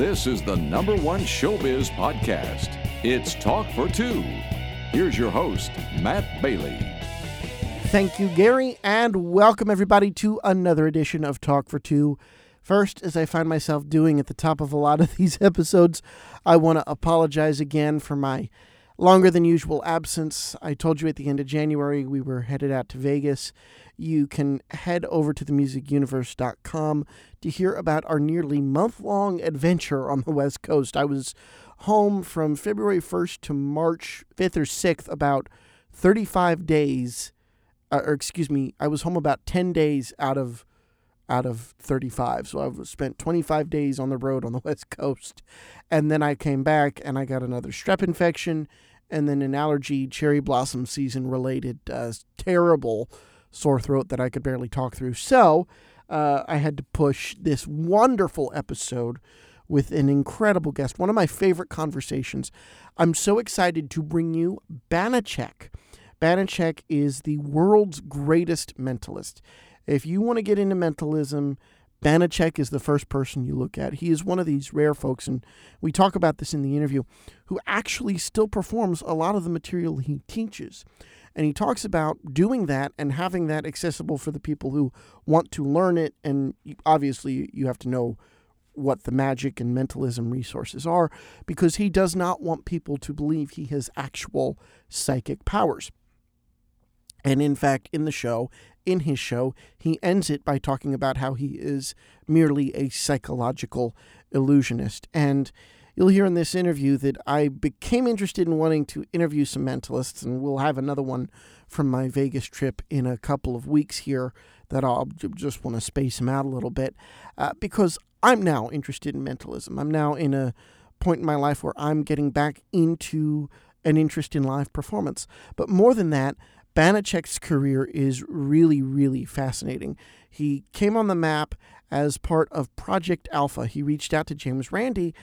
This is the number one showbiz podcast. It's Talk for Two. Here's your host, Matt Bailey. Thank you, Gary, and welcome everybody to another edition of Talk for Two. First, as I find myself doing at the top of a lot of these episodes, I want to apologize again for my longer than usual absence. I told you at the end of January we were headed out to Vegas. You can head over to themusicuniverse.com to hear about our nearly month long adventure on the West Coast. I was home from February 1st to March 5th or 6th, about 35 days, uh, or excuse me, I was home about 10 days out of out of 35. So I've spent 25 days on the road on the West Coast. And then I came back and I got another strep infection and then an allergy cherry blossom season related uh, terrible sore throat that I could barely talk through. So uh, I had to push this wonderful episode with an incredible guest, one of my favorite conversations. I'm so excited to bring you Banachek. Banachek is the world's greatest mentalist. If you want to get into mentalism, Banachek is the first person you look at. He is one of these rare folks, and we talk about this in the interview, who actually still performs a lot of the material he teaches. And he talks about doing that and having that accessible for the people who want to learn it. And obviously, you have to know what the magic and mentalism resources are because he does not want people to believe he has actual psychic powers. And in fact, in the show, in his show, he ends it by talking about how he is merely a psychological illusionist. And you'll hear in this interview that I became interested in wanting to interview some mentalists, and we'll have another one from my Vegas trip in a couple of weeks here that I'll just want to space him out a little bit uh, because I'm now interested in mentalism. I'm now in a point in my life where I'm getting back into an interest in live performance. But more than that, Banachek's career is really, really fascinating. He came on the map as part of Project Alpha. He reached out to James Randi,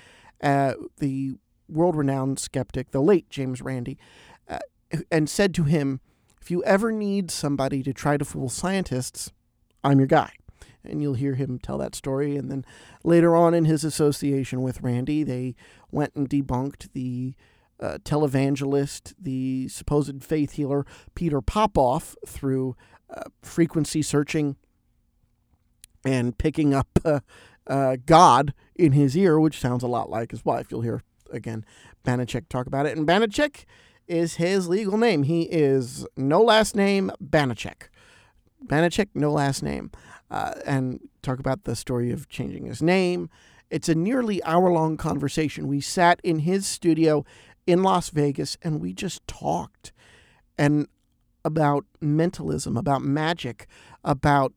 uh, the world renowned skeptic, the late James Randi, uh, and said to him, If you ever need somebody to try to fool scientists, I'm your guy. And you'll hear him tell that story. And then later on in his association with Randi, they went and debunked the uh, televangelist, the supposed faith healer Peter Popoff through uh, frequency searching and picking up uh, uh, God in his ear, which sounds a lot like his wife. You'll hear again Banachek talk about it. And Banachek is his legal name. He is no last name Banachek. Banachek, no last name. Uh, and talk about the story of changing his name. It's a nearly hour long conversation. We sat in his studio in Las Vegas and we just talked and about mentalism, about magic, about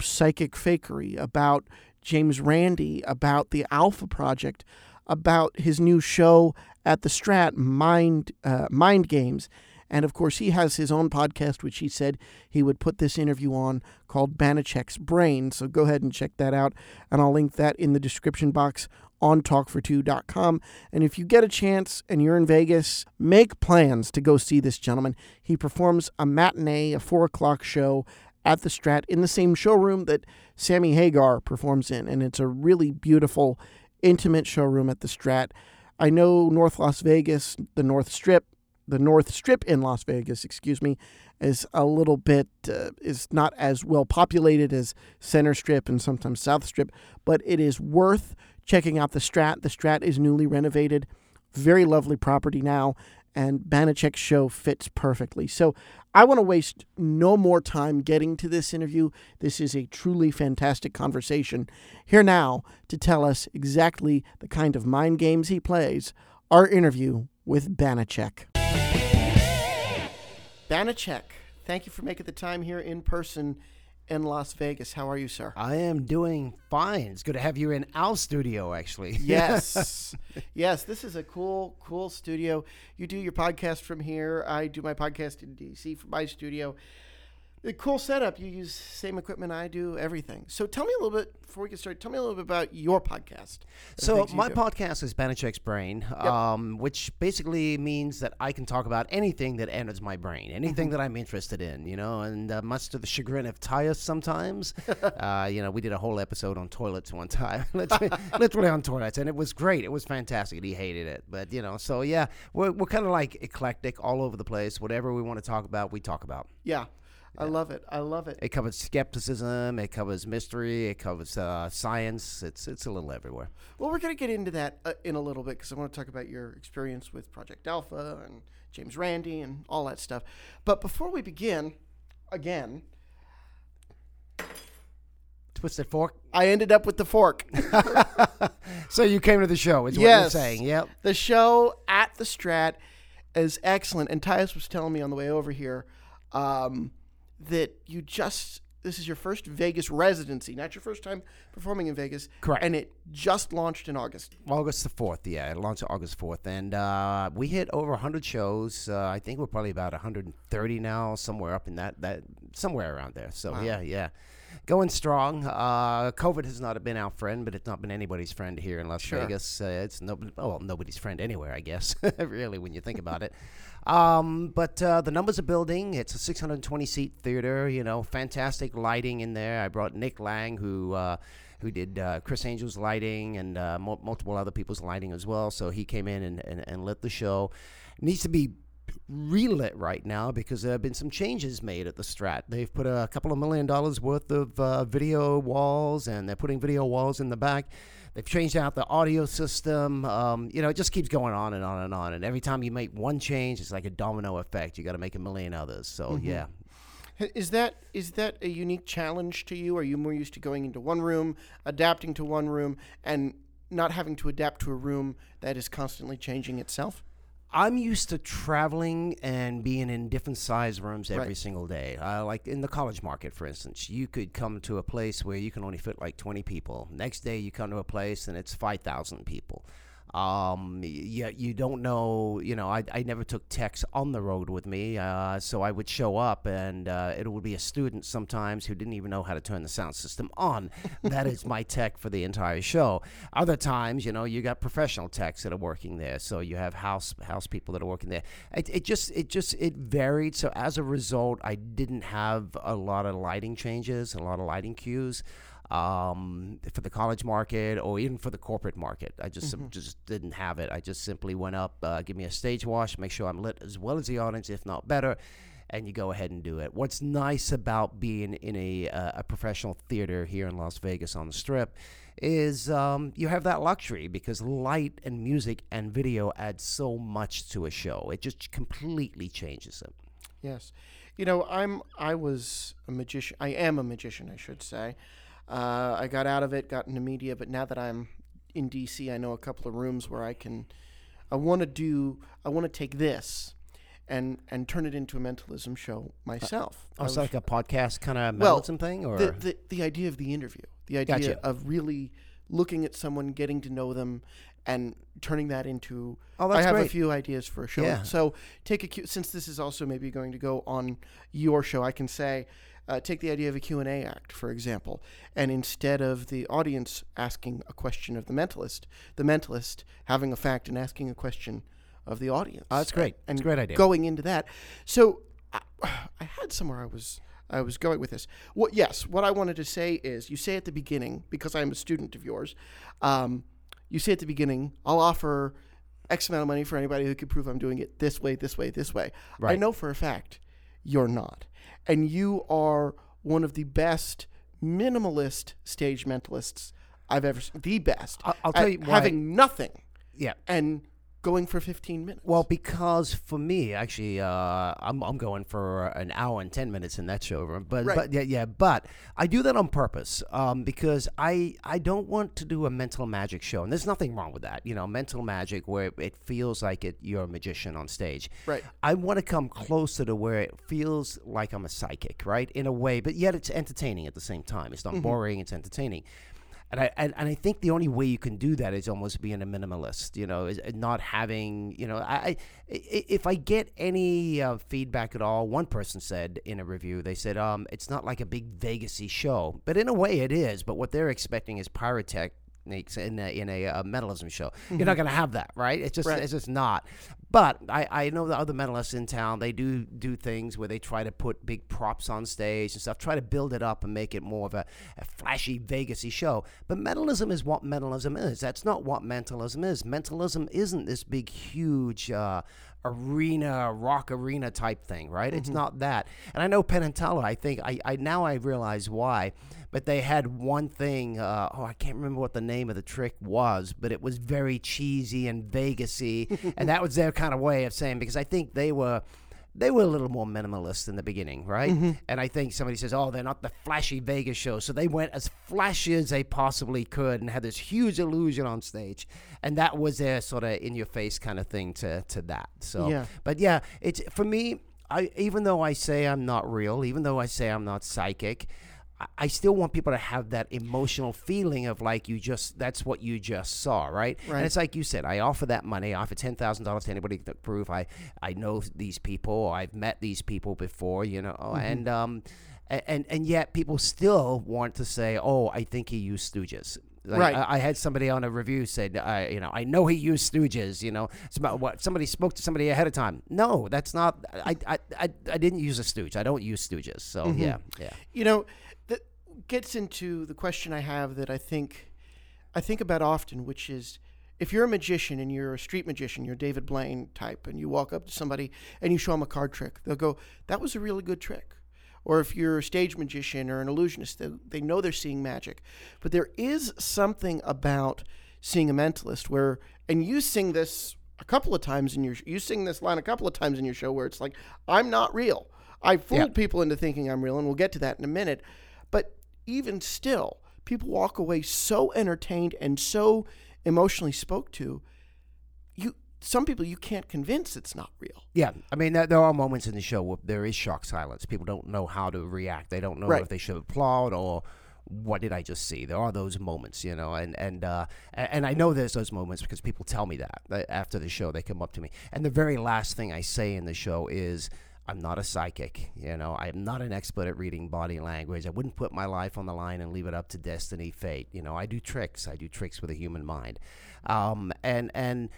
psychic fakery, about James Randi, about the Alpha Project, about his new show at the Strat, Mind uh, Mind Games, and of course he has his own podcast, which he said he would put this interview on, called Banachek's Brain. So go ahead and check that out, and I'll link that in the description box on talkfor2.com. And if you get a chance and you're in Vegas, make plans to go see this gentleman. He performs a matinee, a four o'clock show at the Strat in the same showroom that Sammy Hagar performs in. And it's a really beautiful, intimate showroom at the Strat. I know North Las Vegas, the North Strip, the North Strip in Las Vegas, excuse me, is a little bit uh, is not as well populated as Center Strip and sometimes South Strip, but it is worth checking out the Strat. The Strat is newly renovated, very lovely property now, and Banachek's show fits perfectly. So I want to waste no more time getting to this interview. This is a truly fantastic conversation. Here now to tell us exactly the kind of mind games he plays, our interview with Banachek. Banachek, thank you for making the time here in person in Las Vegas. How are you, sir? I am doing fine. It's good to have you in our studio, actually. Yes. yes, this is a cool, cool studio. You do your podcast from here. I do my podcast in DC from my studio. A cool setup. You use same equipment I do, everything. So tell me a little bit before we get started. Tell me a little bit about your podcast. So my podcast is Banachek's Brain, um, which basically means that I can talk about anything that enters my brain, Mm-hmm. anything that I'm interested in, you know, and uh, much to the chagrin of Tyus sometimes. uh, you know, we did a whole episode on toilets one time, literally, literally on toilets, and it was great. It was fantastic. He hated it, but you know, so yeah, we're we're kind of like eclectic, all over the place. Whatever we want to talk about, we talk about. Yeah, I love it. I love it. It covers skepticism. It covers mystery. It covers uh, science. It's it's a little everywhere. Well, we're going to get into that uh, in a little bit because I want to talk about your experience with Project Alpha and James Randi and all that stuff. But before we begin, again, Twisted fork. I ended up with the fork. So you came to the show, is what you're saying. Yep. the show at the Strat is excellent. And Tyus was telling me on the way over here um, that you just. This is your first Vegas residency, not your first time performing in Vegas. Correct. And it just launched in August. August the 4th, yeah. It launched August 4th. And uh, we hit over 100 shows. Uh, I think we're probably about 130 now, somewhere up in that, that somewhere around there. So, yeah, yeah. Going strong. Uh, COVID has not been our friend, but it's not been anybody's friend here in Las Sure. Vegas. Uh, it's no, well, nobody's friend anywhere, I guess, really, when you think about it. Um, but uh, the numbers are building. It's a 620 seat theater. You know, fantastic lighting in there. I brought Nick Lang, who uh, who did uh, Criss Angel's lighting and uh, mul- multiple other people's lighting as well. So he came in and, and, and lit the show. needs to be relit right now because there have been some changes made at the Strat. They've put a couple of million dollars worth of uh, video walls, and they're putting video walls in the back. They've changed out the audio system. Um, you know, it just keeps going on and on and on. And every time you make one change, it's like a domino effect. You got to make a million others. So yeah, Is that is that a unique challenge to you? Are you more used to going into one room, adapting to one room, and not having to adapt to a room that is constantly changing itself? I'm used to traveling and being in different size rooms every Right. single day. Uh, like in the college market, for instance, you could come to a place where you can only fit like 20 people. Next day, you come to a place and it's 5,000 people. Um, you, you don't know, you know, I, I never took techs on the road with me, uh, so I would show up and uh, it would be a student sometimes who didn't even know how to turn the sound system on. that is my tech for the entire show. Other times, you know, you got professional techs that are working there, so you have house house people that are working there. It, it just it just it varied. So as a result, I didn't have a lot of lighting changes, a lot of lighting cues um, for the college market or even for the corporate market. I just sim- just didn't have it. I just simply went up, uh, give me a stage wash, make sure I'm lit as well as the audience, if not better, and you go ahead and do it. What's nice about being in a uh, a professional theater here in Las Vegas on the Strip is um, you have that luxury because light and music and video add so much to a show. It just completely changes it. Yes, you know, I'm I was a magician. I am a magician, I should say. Uh, I got out of it, got into media, but now that I'm in DC, I know a couple of rooms where I can. I want to do. I want to take this, and and turn it into a mentalism show myself. Oh, it's like a podcast kind of Well, mentalism thing, or the, the the idea of the interview, the idea Gotcha. of really looking at someone, getting to know them, and turning that into. Oh, that's I have a few ideas for a show. Yeah. So take a Q, since this is also maybe going to go on your show, I can say. Uh, take the idea of a Q&A act, for example, and instead of the audience asking a question of the mentalist, the mentalist having a fact and asking a question of the audience. Oh, that's great. And That's a great idea. Going into that, so I, I had somewhere I was I was going with this. What yes, what I wanted to say is you say at the beginning because I'm a student of yours. Um, you say at the beginning, I'll offer X amount of money for anybody who can prove I'm doing it this way, this way, this way. I know for a fact you're not, and you are one of the best minimalist stage mentalists I've ever seen. The best. I'll- I'll tell you why- having nothing yeah. and going for 15 minutes. Well, because for me, actually, uh, I'm I'm going for an hour and ten minutes in that showroom. But Right. but yeah yeah. But I do that on purpose um, because I I don't want to do a mental magic show, and there's nothing wrong with that. You know, mental magic where it feels like it you're a magician on stage. Right. I want to come closer to where it feels like I'm a psychic, right? In a way, but yet it's entertaining at the same time. It's not boring. It's entertaining. And I and, and I think the only way you can do that is almost being a minimalist. You know, is not having. You know, I, I if I get any uh, feedback at all, one person said in a review, they said, um, it's not like a big Vegasy show, but in a way it is. But what they're expecting is pyrotech in a, in a, a mentalism show. Mm-hmm. You're not going to have that, right? It's just right. it's just not. But I, I know the other mentalists in town. They do do things where they try to put big props on stage and stuff. Try to build it up and make it more of a, a flashy Vegasy show. But mentalism is what mentalism is. That's not what mentalism is. Mentalism isn't this big, huge. Uh, arena, rock arena type thing, right? Mm-hmm. It's not that. And I know Penn and Teller, I think, I, I now I realize why but they had one thing. Uh, oh, I can't remember what the name of the trick was, but it was very cheesy and Vegasy, and that was their kind of way of saying because I think they were they were a little more minimalist in the beginning, right? Mm-hmm. And I think somebody says, "Oh, they're not the flashy Vegas show," so they went as flashy as they possibly could and had this huge illusion on stage, and that was their sort of in-your-face kind of thing to to that. So, yeah. but yeah, it's for me. I even though I say I'm not real, even though I say I'm not psychic, I still want people to have that emotional feeling of like you just that's what you just saw, right? right. And it's like you said, I offer that money, I offer ten thousand dollars to anybody to prove I I know these people, I've met these people before, you know, mm-hmm. and um, and and yet people still want to say, oh, I think he used Stooges. Like, right. I, I, had somebody on a review said, I, you know, I know he used Stooges. You know, it's about what somebody spoke to somebody ahead of time. No, that's not. I, I, I, I didn't use a Stooge. I don't use Stooges. So mm-hmm. yeah, yeah. You know, gets into the question I have that I think I think about often, which is if you're a magician and you're a street magician, you're David Blaine type, and you walk up to somebody and you show them a card trick, they'll go, "That was a really good trick." Or if you're a stage magician or an illusionist, they, they know they're seeing magic. But there is something about seeing a mentalist where, and you sing this a couple of times in your, you sing this line a couple of times in your show where it's like, "I'm not real." I fooled yep. people into thinking I'm real, and we'll get to that in a minute. Even still, people walk away so entertained and so emotionally spoke to. You, some people you can't convince it's not real. Yeah, I mean there, there are moments in the show where there is shock silence. People don't know how to react. They don't know right. if they should applaud or what did I just see? There are those moments, you know, and and uh, and I know there's those moments because people tell me that after the show. They come up to me, and the very last thing I say in the show is, I'm not a psychic. You know, I'm not an expert at reading body language. I wouldn't put my life on the line and leave it up to destiny, fate. You know, I do tricks. I do tricks with a human mind, um, and and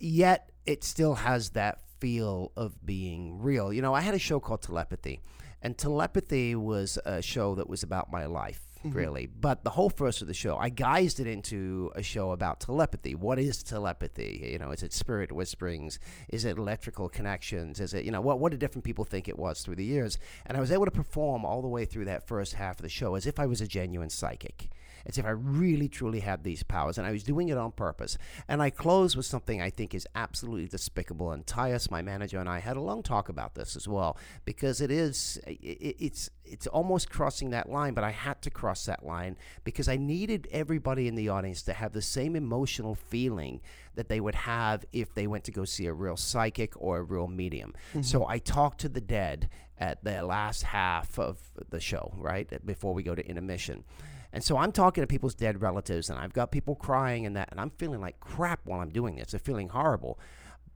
yet it still has that feel of being real. You know, I had a show called Telepathy, and Telepathy was a show that was about my life mm-hmm. really. But the whole first of the show, I guised it into a show about telepathy. What is telepathy? You know, is it spirit whisperings? Is it electrical connections? Is it, you know, what, what do different people think it was through the years? And I was able to perform all the way through that first half of the show as if I was a genuine psychic as if I really truly had these powers, and I was doing it on purpose. And I close with something I think is absolutely despicable. And Tyus, my manager, and I had a long talk about this as well because it is it, it's it's almost crossing that line, but I had to cross that line because I needed everybody in the audience to have the same emotional feeling that they would have if they went to go see a real psychic or a real medium. Mm-hmm. So I talked to the dead at the last half of the show, right? Before we go to intermission. And so I'm talking to people's dead relatives, and I've got people crying and that, and I'm feeling like crap while I'm doing this. I'm feeling horrible.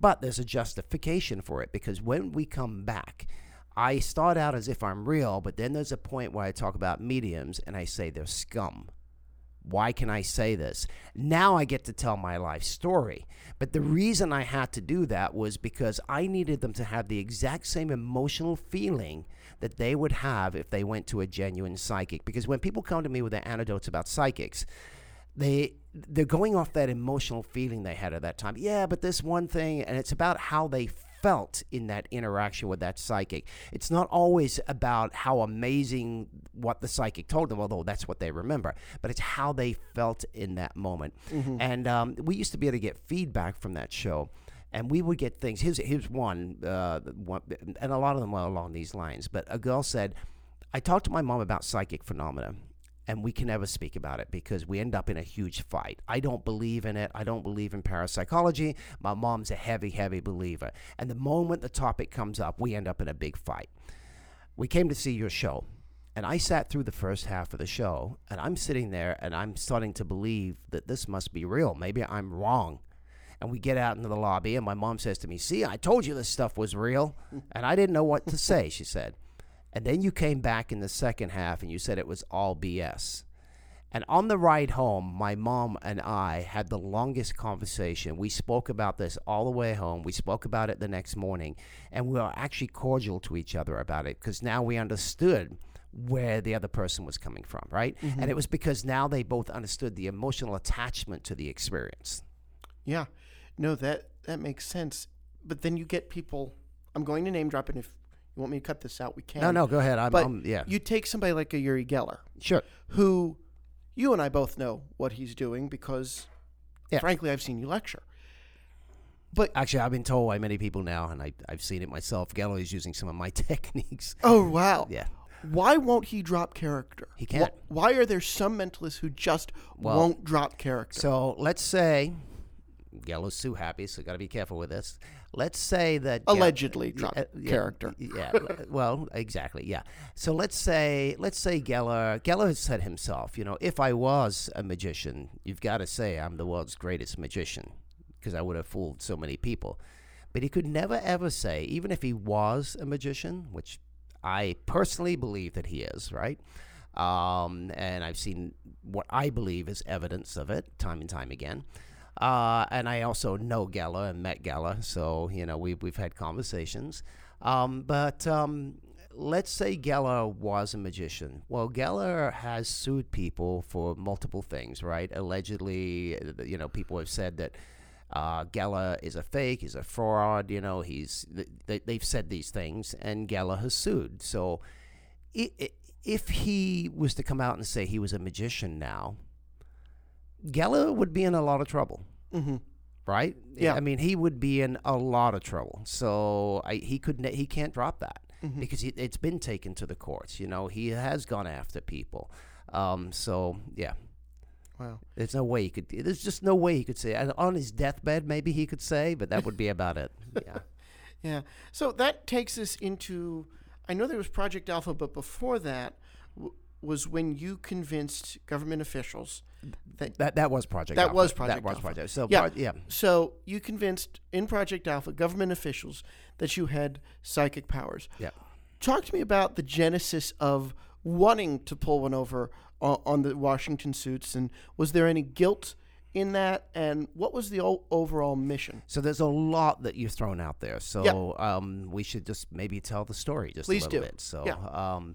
But there's a justification for it because when we come back, I start out as if I'm real, but then there's a point where I talk about mediums and I say they're scum. Why can I say this? Now I get to tell my life story. But the reason I had to do that was because I needed them to have the exact same emotional feeling that they would have if they went to a genuine psychic. Because when people come to me with their anecdotes about psychics, they they're going off that emotional feeling they had at that time. Yeah, but this one thing, and it's about how they felt in that interaction with that psychic. It's not always about how amazing what the psychic told them, although that's what they remember, but it's how they felt in that moment. Mm-hmm. And um, we used to be able to get feedback from that show. And we would get things. Here's, here's one, uh, one, and a lot of them were along these lines. But a girl said, I talked to my mom about psychic phenomena and we can never speak about it because we end up in a huge fight. I don't believe in it. I don't believe in parapsychology. My mom's a heavy, heavy believer. And the moment the topic comes up, we end up in a big fight. We came to see your show. And I sat through the first half of the show, and I'm sitting there and I'm starting to believe that this must be real. Maybe I'm wrong. And we get out into the lobby, and my mom says to me, See, I told you this stuff was real. And I didn't know what to say, she said. And then you came back in the second half and you said it was all BS. And on the ride home, my mom and I had the longest conversation. We spoke about this all the way home. We spoke about it the next morning, and we were actually cordial to each other about it because now we understood where the other person was coming from, right? Mm-hmm. And it was because now they both understood the emotional attachment to the experience. Yeah. No, that that makes sense. But then you get people. I'm going to name drop, and if you want me to cut this out, we can. No, no, go ahead. I'm, But I'm yeah, you take somebody like a Uri Geller, sure. who you and I both know what he's doing because, Yeah. frankly, I've seen you lecture. But Actually, I've been told by many people now, and I, I've seen it myself. Geller is using some of my techniques. oh wow, Yeah. why won't he drop character? He can't. Wh- Why are there some mentalists who just Well, won't drop character? So let's say Geller's too happy, so got to be careful with this. Let's say that Allegedly drop uh, yeah, character. Yeah. well, exactly. Yeah. So let's say let's say Geller Geller has said himself, you know, if I was a magician, you've got to say I'm the world's greatest magician because I would have fooled so many people. But he could never ever say, even if he was a magician, which I personally believe that he is, right? Um, and I've seen what I believe is evidence of it time and time again. Uh, and I also know Geller and met Geller, so you know we've we've had conversations. Um, but um, let's say Geller was a magician. Well, Geller has sued people for multiple things, right? Allegedly, you know, people have said that uh, is a fake, he's a fraud. You know, he's they, they've said these things, and Geller has sued. So, if he was to come out and say he was a magician now, Geller would be in a lot of trouble, hmm right? Yeah. I mean, he would be in a lot of trouble. So I, he could ne- he can't drop that Mm-hmm. because he, it's been taken to the courts. You know, he has gone after people. Um, so yeah, Wow. there's no way he could. There's just no way he could say. And on his deathbed, maybe he could say, but that would be about it. Yeah. Yeah. So that takes us into. I know there was Project Alpha, but before that w- was when you convinced government officials that. That that was Project. That Alpha. was Project That was Alpha. Project. So Yeah. Pro- yeah. So you convinced in Project Alpha government officials that you had psychic powers. Yeah. Talk to me about the genesis of wanting to pull one over on, on the Washington suits, and was there any guilt in that? And what was the overall mission? So there's a lot that you've thrown out there. So um, we should just maybe tell the story just Please a little do. bit. So Yeah. um,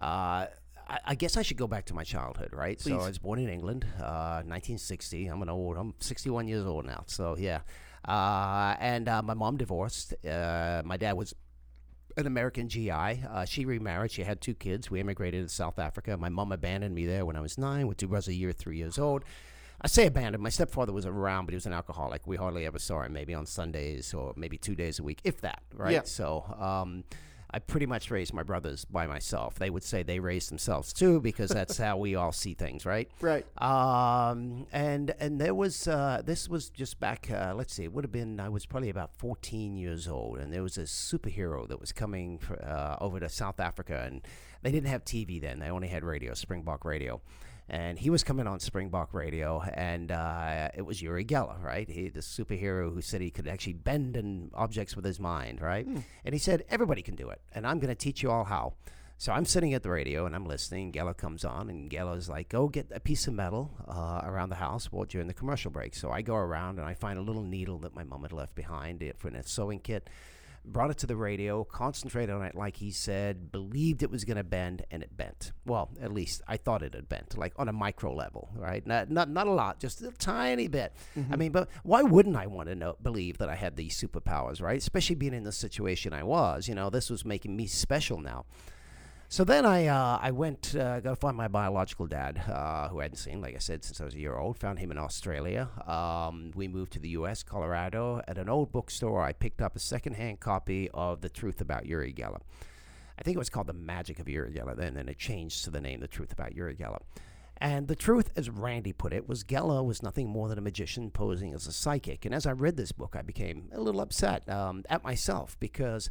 uh, I, I guess I should go back to my childhood, right? So I was born in England, uh, 1960. I'm an old. I'm 61 years old now. So yeah, uh, and uh, my mom divorced. Uh, my dad was an American GI. Uh, she remarried. She had two kids. We immigrated to South Africa. My mom abandoned me there when I was nine, with two brothers a year, three years old. I say abandoned. My stepfather was around, but he was an alcoholic. We hardly ever saw him, maybe on Sundays or maybe two days a week, if that, right? Yeah. So um, I pretty much raised my brothers by myself. They would say they raised themselves too, because that's how we all see things, right? Right. Um, and and there was uh, this was just back. Uh, let's see, it would have been I was probably about 14 years old, and there was a superhero that was coming fr uh, over to South Africa, and they didn't have TV then; they only had radio, Springbok Radio. And he was coming on Springbok Radio, and uh, it was Uri Geller, right? He, the superhero who said he could actually bend in objects with his mind, right? And he said everybody can do it, and I'm going to teach you all how. So I'm sitting at the radio and I'm listening. Geller comes on, and Geller's like, "Go get a piece of metal uh, around the house well, during the commercial break." So I go around and I find a little needle that my mom had left behind for a sewing kit. Brought it to the radio, concentrated on it like he said, believed it was going to bend, and it bent. Well, at least I thought it had bent, like on a micro level, right? Not not, not a lot, just a tiny bit. I mm-hmm. mean, but why wouldn't I want to know, believe that I had these superpowers, right? Especially being in the situation I was. You know, this was making me special now. So then I uh, I went uh, go find my biological dad, uh, who I hadn't seen, like I said, since I was a year old. Found him in Australia. Um, we moved to the U.S., Colorado. At an old bookstore, I picked up a secondhand copy of The Truth About Uri Geller. I think it was called The Magic of Uri Geller then, and it changed to the name The Truth About Uri Geller. And the truth, as Randi put it, was Geller was nothing more than a magician posing as a psychic. And as I read this book, I became a little upset um, at myself because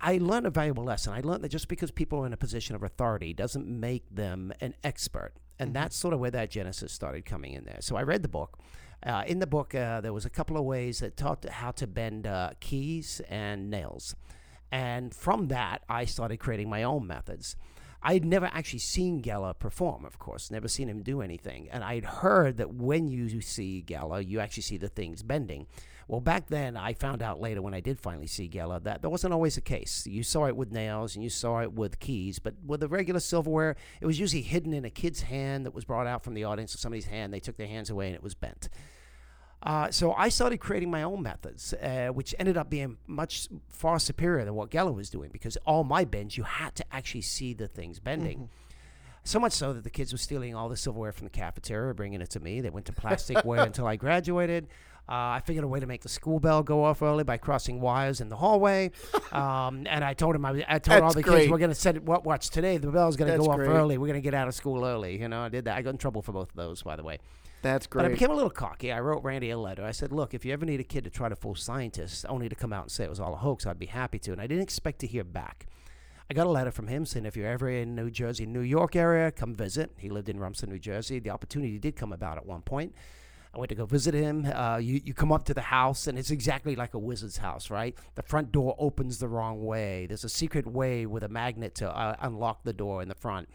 I, learned a valuable lesson. I learned that just because people are in a position of authority doesn't make them an expert. And that's sort of where that genesis started coming in there. So I read the book. Uh, in the book, uh, there was a couple of ways that taught how to bend uh, keys and nails. And from that, I started creating my own methods. I'd never actually seen Geller perform, of course, never seen him do anything. And I'd heard that when you see Geller, you actually see the things bending. Well, back then, I found out later when I did finally see Geller that that wasn't always the case. You saw it with nails and you saw it with keys, but with the regular silverware, it was usually hidden in a kid's hand that was brought out from the audience or somebody's hand. They took their hands away and it was bent. Uh, so I started creating my own methods, uh, which ended up being much far superior than what Geller was doing because all my bends, you had to actually see the things bending. Mm-hmm. So much so that the kids were stealing all the silverware from the cafeteria, bringing it to me. They went to plasticware until I graduated. Uh, I figured a way to make the school bell go off early by crossing wires in the hallway. Um, and I told him, I, I told That's all the great. kids, we're going to set it, what, watch today, the bell's going to go off great. early. We're going to get out of school early. You know, I did that. I got in trouble for both of those, by the way. That's great. But I became a little cocky. I wrote Randi a letter. I said, "Look, if you ever need a kid to try to fool scientists, only to come out and say it was all a hoax, I'd be happy to." And I didn't expect to hear back. I got a letter from him saying, "If you're ever in New Jersey, New York area, come visit." He lived in Rumson, New Jersey. The opportunity did come about at one point. I went to go visit him. Uh, you, you come up to the house, and it's exactly like a wizard's house, right? The front door opens the wrong way. There's a secret way with a magnet to uh, unlock the door in the front.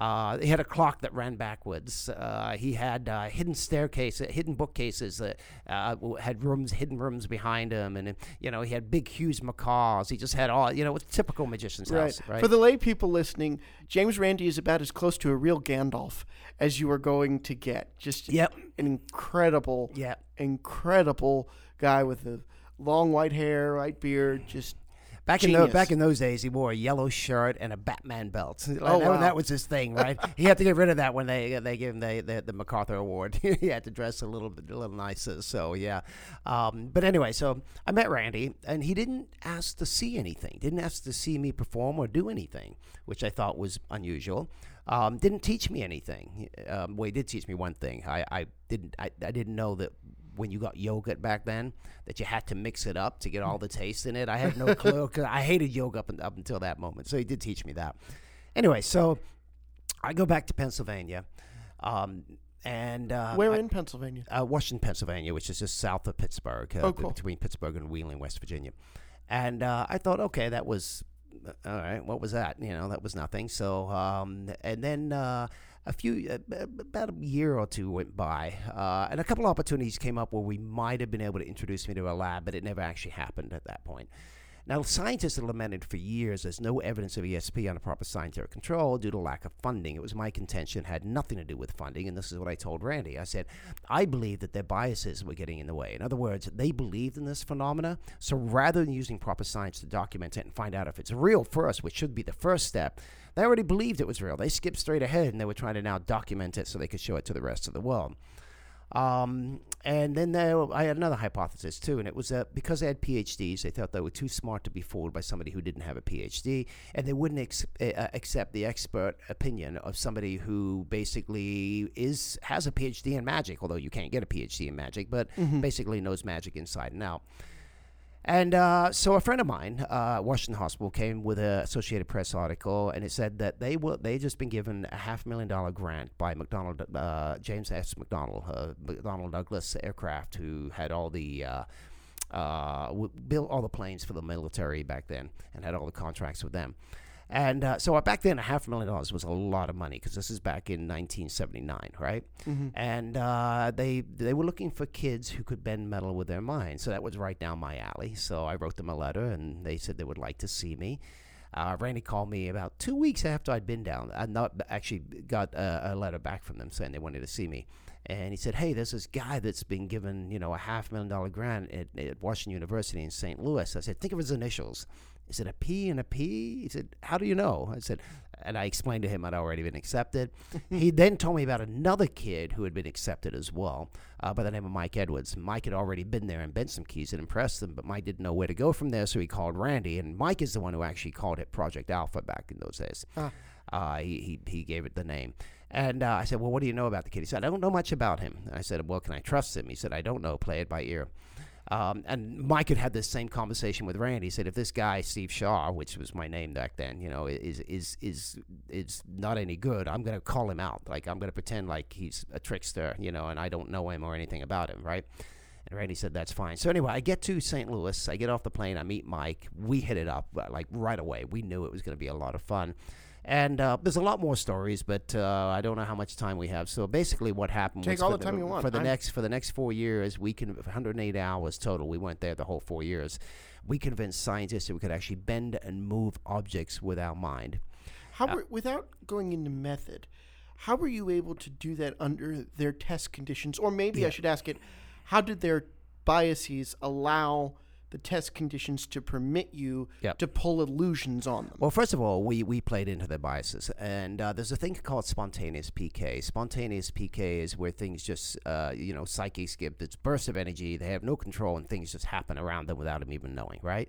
Uh, he had a clock that ran backwards. Uh, he had uh, hidden staircases, hidden bookcases that uh, had rooms, hidden rooms behind him, and you know he had big, huge macaws. He just had all, you know, typical magician's Right. house, right? For the lay people listening, James Randi is about as close to a real Gandalf as you are going to get. Just Yep. an incredible, Yep. incredible guy with the long white hair, white beard. Just Back in, those, back in those days, he wore a yellow shirt and a Batman belt. Like, Oh, that, wow. that was his thing, right? he had to get rid of that when they they gave him the, the, the MacArthur Award. he had to dress a little bit a little nicer. So yeah, um, but anyway, so I met Randi, and he didn't ask to see anything. Didn't ask to see me perform or do anything, which I thought was unusual. Um, didn't teach me anything. Um, well, he did teach me one thing. I, I didn't I, I didn't know that when you got yogurt back then that you had to mix it up to get all the taste in it. I had no clue because I hated yogurt up, up until that moment. So he did teach me that. Anyway, so I go back to Pennsylvania, um, and uh, where I- in Pennsylvania? uh, Washington, Pennsylvania, which is just south of Pittsburgh, uh, Oh, cool. between Pittsburgh and Wheeling, West Virginia. And uh, I thought, okay, that was uh, all right. What was that? You know, that was nothing. So, um, and then uh, a few, uh, about a year or two went by, uh, and a couple opportunities came up where we might have been able to introduce me to a lab, but it never actually happened at that point. Now, scientists have lamented for years there's no evidence of ESP under proper scientific control due to lack of funding. It was my contention, had nothing to do with funding, and this is what I told Randi. I said, I believe that their biases were getting in the way. In other words, they believed in this phenomena, so rather than using proper science to document it and find out if it's real first, which should be the first step, they already believed it was real. They skipped straight ahead and they were trying to now document it so they could show it to the rest of the world. Um, and then there, I had another hypothesis too, and it was that because they had PhDs, they thought they were too smart to be fooled by somebody who didn't have a PhD, and they wouldn't ex- uh, accept the expert opinion of somebody who basically is has a PhD in magic, although you can't get a PhD in magic, but basically knows magic inside and out. And uh, so a friend of mine, uh, Washington Hospital, came with an Associated Press article, and it said that they will they just been given a half million dollar grant by McDonnell uh, James S. McDonnell, uh, McDonnell Douglas Aircraft, who had all the uh, uh, built all the planes for the military back then, and had all the contracts with them. And uh, so uh, back then, a half a million dollars was a lot of money because this is back in 1979, right? And uh, they they were looking for kids who could bend metal with their minds. So that was right down my alley. So I wrote them a letter, and they said they would like to see me. Uh, Randi called me about two weeks after I'd been down. I not actually got a, a letter back from them saying they wanted to see me. And he said, "Hey, there's this guy that's been given, you know, a half million dollar grant at, at Washington University in St. Louis." I said, "Think of his initials." He said, a P and a P? He said, "How do you know?" I said, and I explained to him I'd already been accepted. he then told me about another kid who had been accepted as well, uh, by the name of Mike Edwards. Mike had already been there and bent some keys and impressed them, but Mike didn't know where to go from there, so he called Randi, and Mike is the one who actually called it Project Alpha back in those days. Uh, he, he, he gave it the name. And uh, I said, Well, what do you know about the kid? He said, I don't know much about him. I said, Well, can I trust him? He said, I don't know. Play it by ear. Um, and Mike had had this same conversation with Randi. He said, if this guy Steve Shaw, which was my name back then, you know, is is is is not any good, I'm gonna call him out. Like I'm gonna pretend like he's a trickster, you know, and I don't know him or anything about him, right? And Randi said that's fine. So anyway, I get to St. Louis. I get off the plane. I meet Mike. We hit it up uh, like right away. We knew it was going to be a lot of fun. And uh, there's a lot more stories, but uh, I don't know how much time we have. So basically, what happened Take was all for the time you want. for the I'm- next for the next four years, we can 108 hours total. We went there the whole four years. We convinced scientists that we could actually bend and move objects with our mind. How were, without going into method, how were you able to do that under their test conditions? Or maybe I should ask it, how did their biases allow the test conditions to permit you Yep. to pull illusions on them? Well, first of all, we, we played into their biases, and uh, there's a thing called spontaneous PK. Spontaneous PK is where things just, uh, you know, psychics give this burst of energy. They have no control, and things just happen around them without them even knowing, right?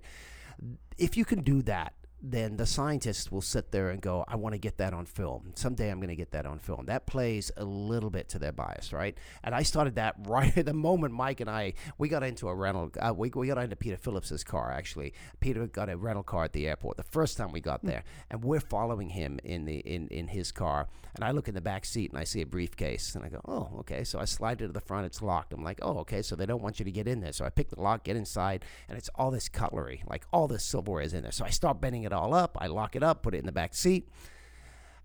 If you can do that, then the scientists will sit there and go, I want to get that on film. Someday I'm going to get that on film. That plays a little bit to their bias, right? And I started that right at the moment Mike and I, we got into a rental, uh, we, we got into Peter Phillips's car, actually. Peter got a rental car at the airport the first time we got there. And we're following him in, the, in, in his car. And I look in the back seat and I see a briefcase. And I go, oh, okay. So I slide it to the front. It's locked. I'm like, oh, okay. So they don't want you to get in there. So I pick the lock, get inside, and it's all this cutlery, like all this silverware is in there. So I start bending it all up. I lock it up, put it in the back seat.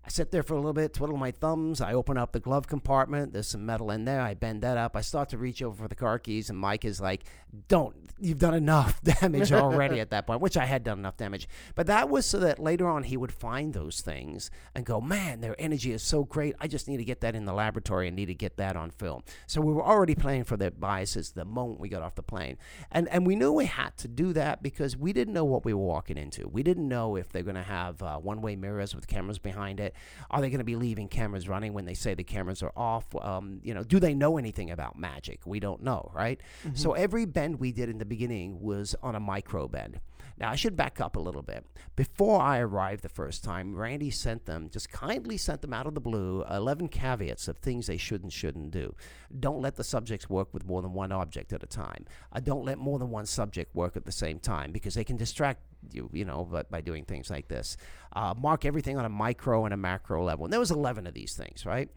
I sit there for a little bit, twiddle my thumbs. I open up the glove compartment. There's some metal in there. I bend that up. I start to reach over for the car keys, and Mike is like, Don't. You've done enough damage already at that point, which I had done enough damage. But that was so that later on he would find those things and go, Man, their energy is so great. I just need to get that in the laboratory and need to get that on film. So we were already playing for their biases the moment we got off the plane. And, and we knew we had to do that because we didn't know what we were walking into. We didn't know if they're going to have uh, one way mirrors with cameras behind it. Are they going to be leaving cameras running when they say the cameras are off? Um, you know, do they know anything about magic? We don't know, right? So every bend we did in the beginning was on a micro bend. Now, I should back up a little bit. Before I arrived the first time, Randi sent them, just kindly sent them out of the blue, 11 caveats of things they should and shouldn't do. Don't let the subjects work with more than one object at a time. Uh, don't let more than one subject work at the same time because they can distract you, you know, but by doing things like this. Uh, mark everything on a micro and a macro level. And there was 11 of these things, right?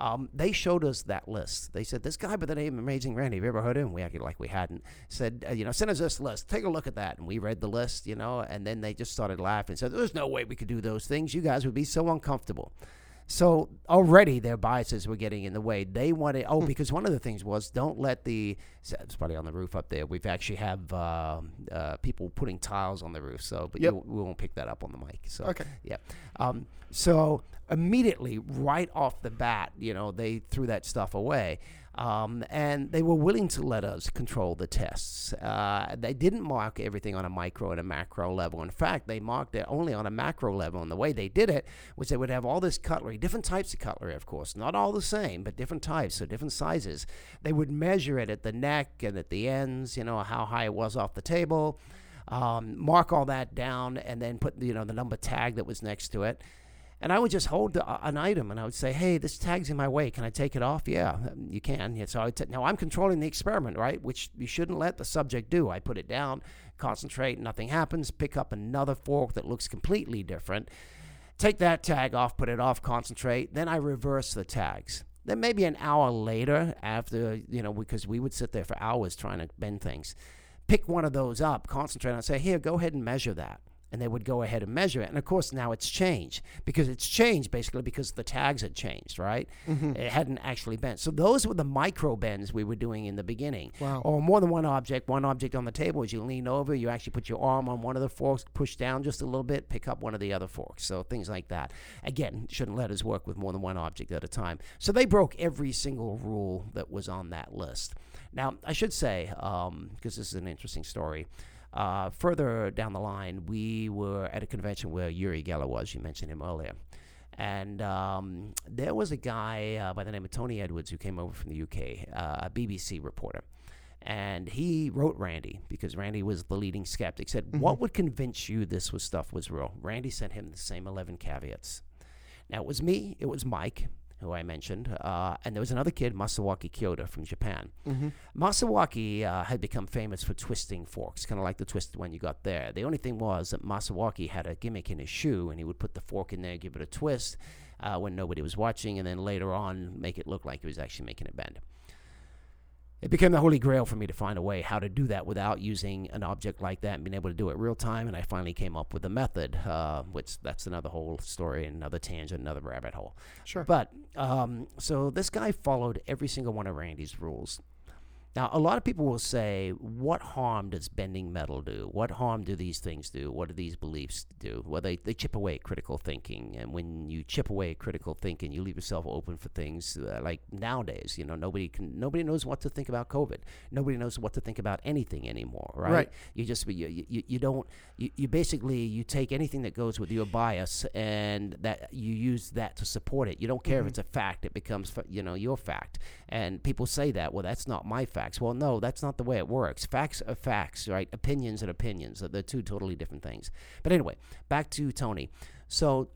Um, they showed us that list. They said, this guy by the name of Amazing Randi, have you ever heard of him? We acted like we hadn't. Said, uh, you know, send us this list. Take a look at that. And we read the list, you know, and then they just started laughing. Said, there's no way we could do those things. You guys would be so uncomfortable. So already their biases were getting in the way. They wanted, oh, because one of the things was don't let the, so it's probably on the roof up there. We've actually have uh, uh, people putting tiles on the roof. So, but Yep. you, we won't pick that up on the mic. So, Okay. yeah. Um, so immediately, right off the bat, you know, they threw that stuff away. Um, and they were willing to let us control the tests. Uh, they didn't mark everything on a micro and a macro level. In fact, they marked it only on a macro level. And the way they did it was they would have all this cutlery, different types of cutlery, of course, not all the same, but different types, so different sizes. They would measure it at the neck and at the ends, you know, how high it was off the table um, mark all that down, and then put you know the number tag that was next to it. And I would just hold an item, and I would say, "Hey, this tag's in my way. Can I take it off?" Yeah, um, you can. Yeah, so now I'm controlling the experiment, right? Which you shouldn't let the subject do. I put it down, concentrate, nothing happens. Pick up another fork that looks completely different. Take that tag off, put it off, concentrate. Then I reverse the tags. Then maybe an hour later, after you know, because we would sit there for hours trying to bend things pick one of those up, concentrate on, it, say, here, go ahead and measure that. And they would go ahead and measure it. And of course, now it's changed because it's changed basically because the tags had changed, right? Mm-hmm. It hadn't actually bent. So those were the micro bends we were doing in the beginning. Wow. Or more than one object, one object on the table. As you lean over, you actually put your arm on one of the forks, push down just a little bit, pick up one of the other forks. So things like that. Again, shouldn't let us work with more than one object at a time. So they broke every single rule that was on that list. Now, I should say, um, because this is an interesting story, uh, further down the line, we were at a convention where Uri Geller was. You mentioned him earlier. And um, there was a guy uh, by the name of Tony Edwards who came over from the UK, uh, a BBC reporter. And he wrote Randi because Randi was the leading skeptic. Said, "What would convince you this was stuff was real?" Randi sent him the same eleven caveats. Now it was me, it was Mike, who I mentioned, uh, and there was another kid, Masuaki Kiyota from Japan. Mm-hmm. Masuaki uh, had become famous for twisting forks, kind of like the twisted one you got there. The only thing was that Masuaki had a gimmick in his shoe, and he would put the fork in there, give it a twist uh, when nobody was watching, and then later on make it look like he was actually making it bend. It became the holy grail for me to find a way how to do that without using an object like that and being able to do it real time. And I finally came up with a method, uh, which that's another whole story, another tangent, another rabbit hole. Sure. But um, so this guy followed every single one of Randi's rules. Now, a lot of people will say, what harm does bending metal do? What harm do these things do? What do these beliefs do? Well, they, they chip away at critical thinking. And when you chip away at critical thinking, you leave yourself open for things uh, like nowadays, you know, nobody can, nobody knows what to think about COVID. Nobody knows what to think about anything anymore, right? Right. You just, you, you, you don't, you, you basically, you take anything that goes with your bias and that you use that to support it. You don't care if it's a fact, it becomes, you know, your fact. And people say that, well, that's not my facts. Well, no, that's not the way it works. Facts are facts, right? Opinions and opinions. They're two totally different things. But anyway, back to Tony. So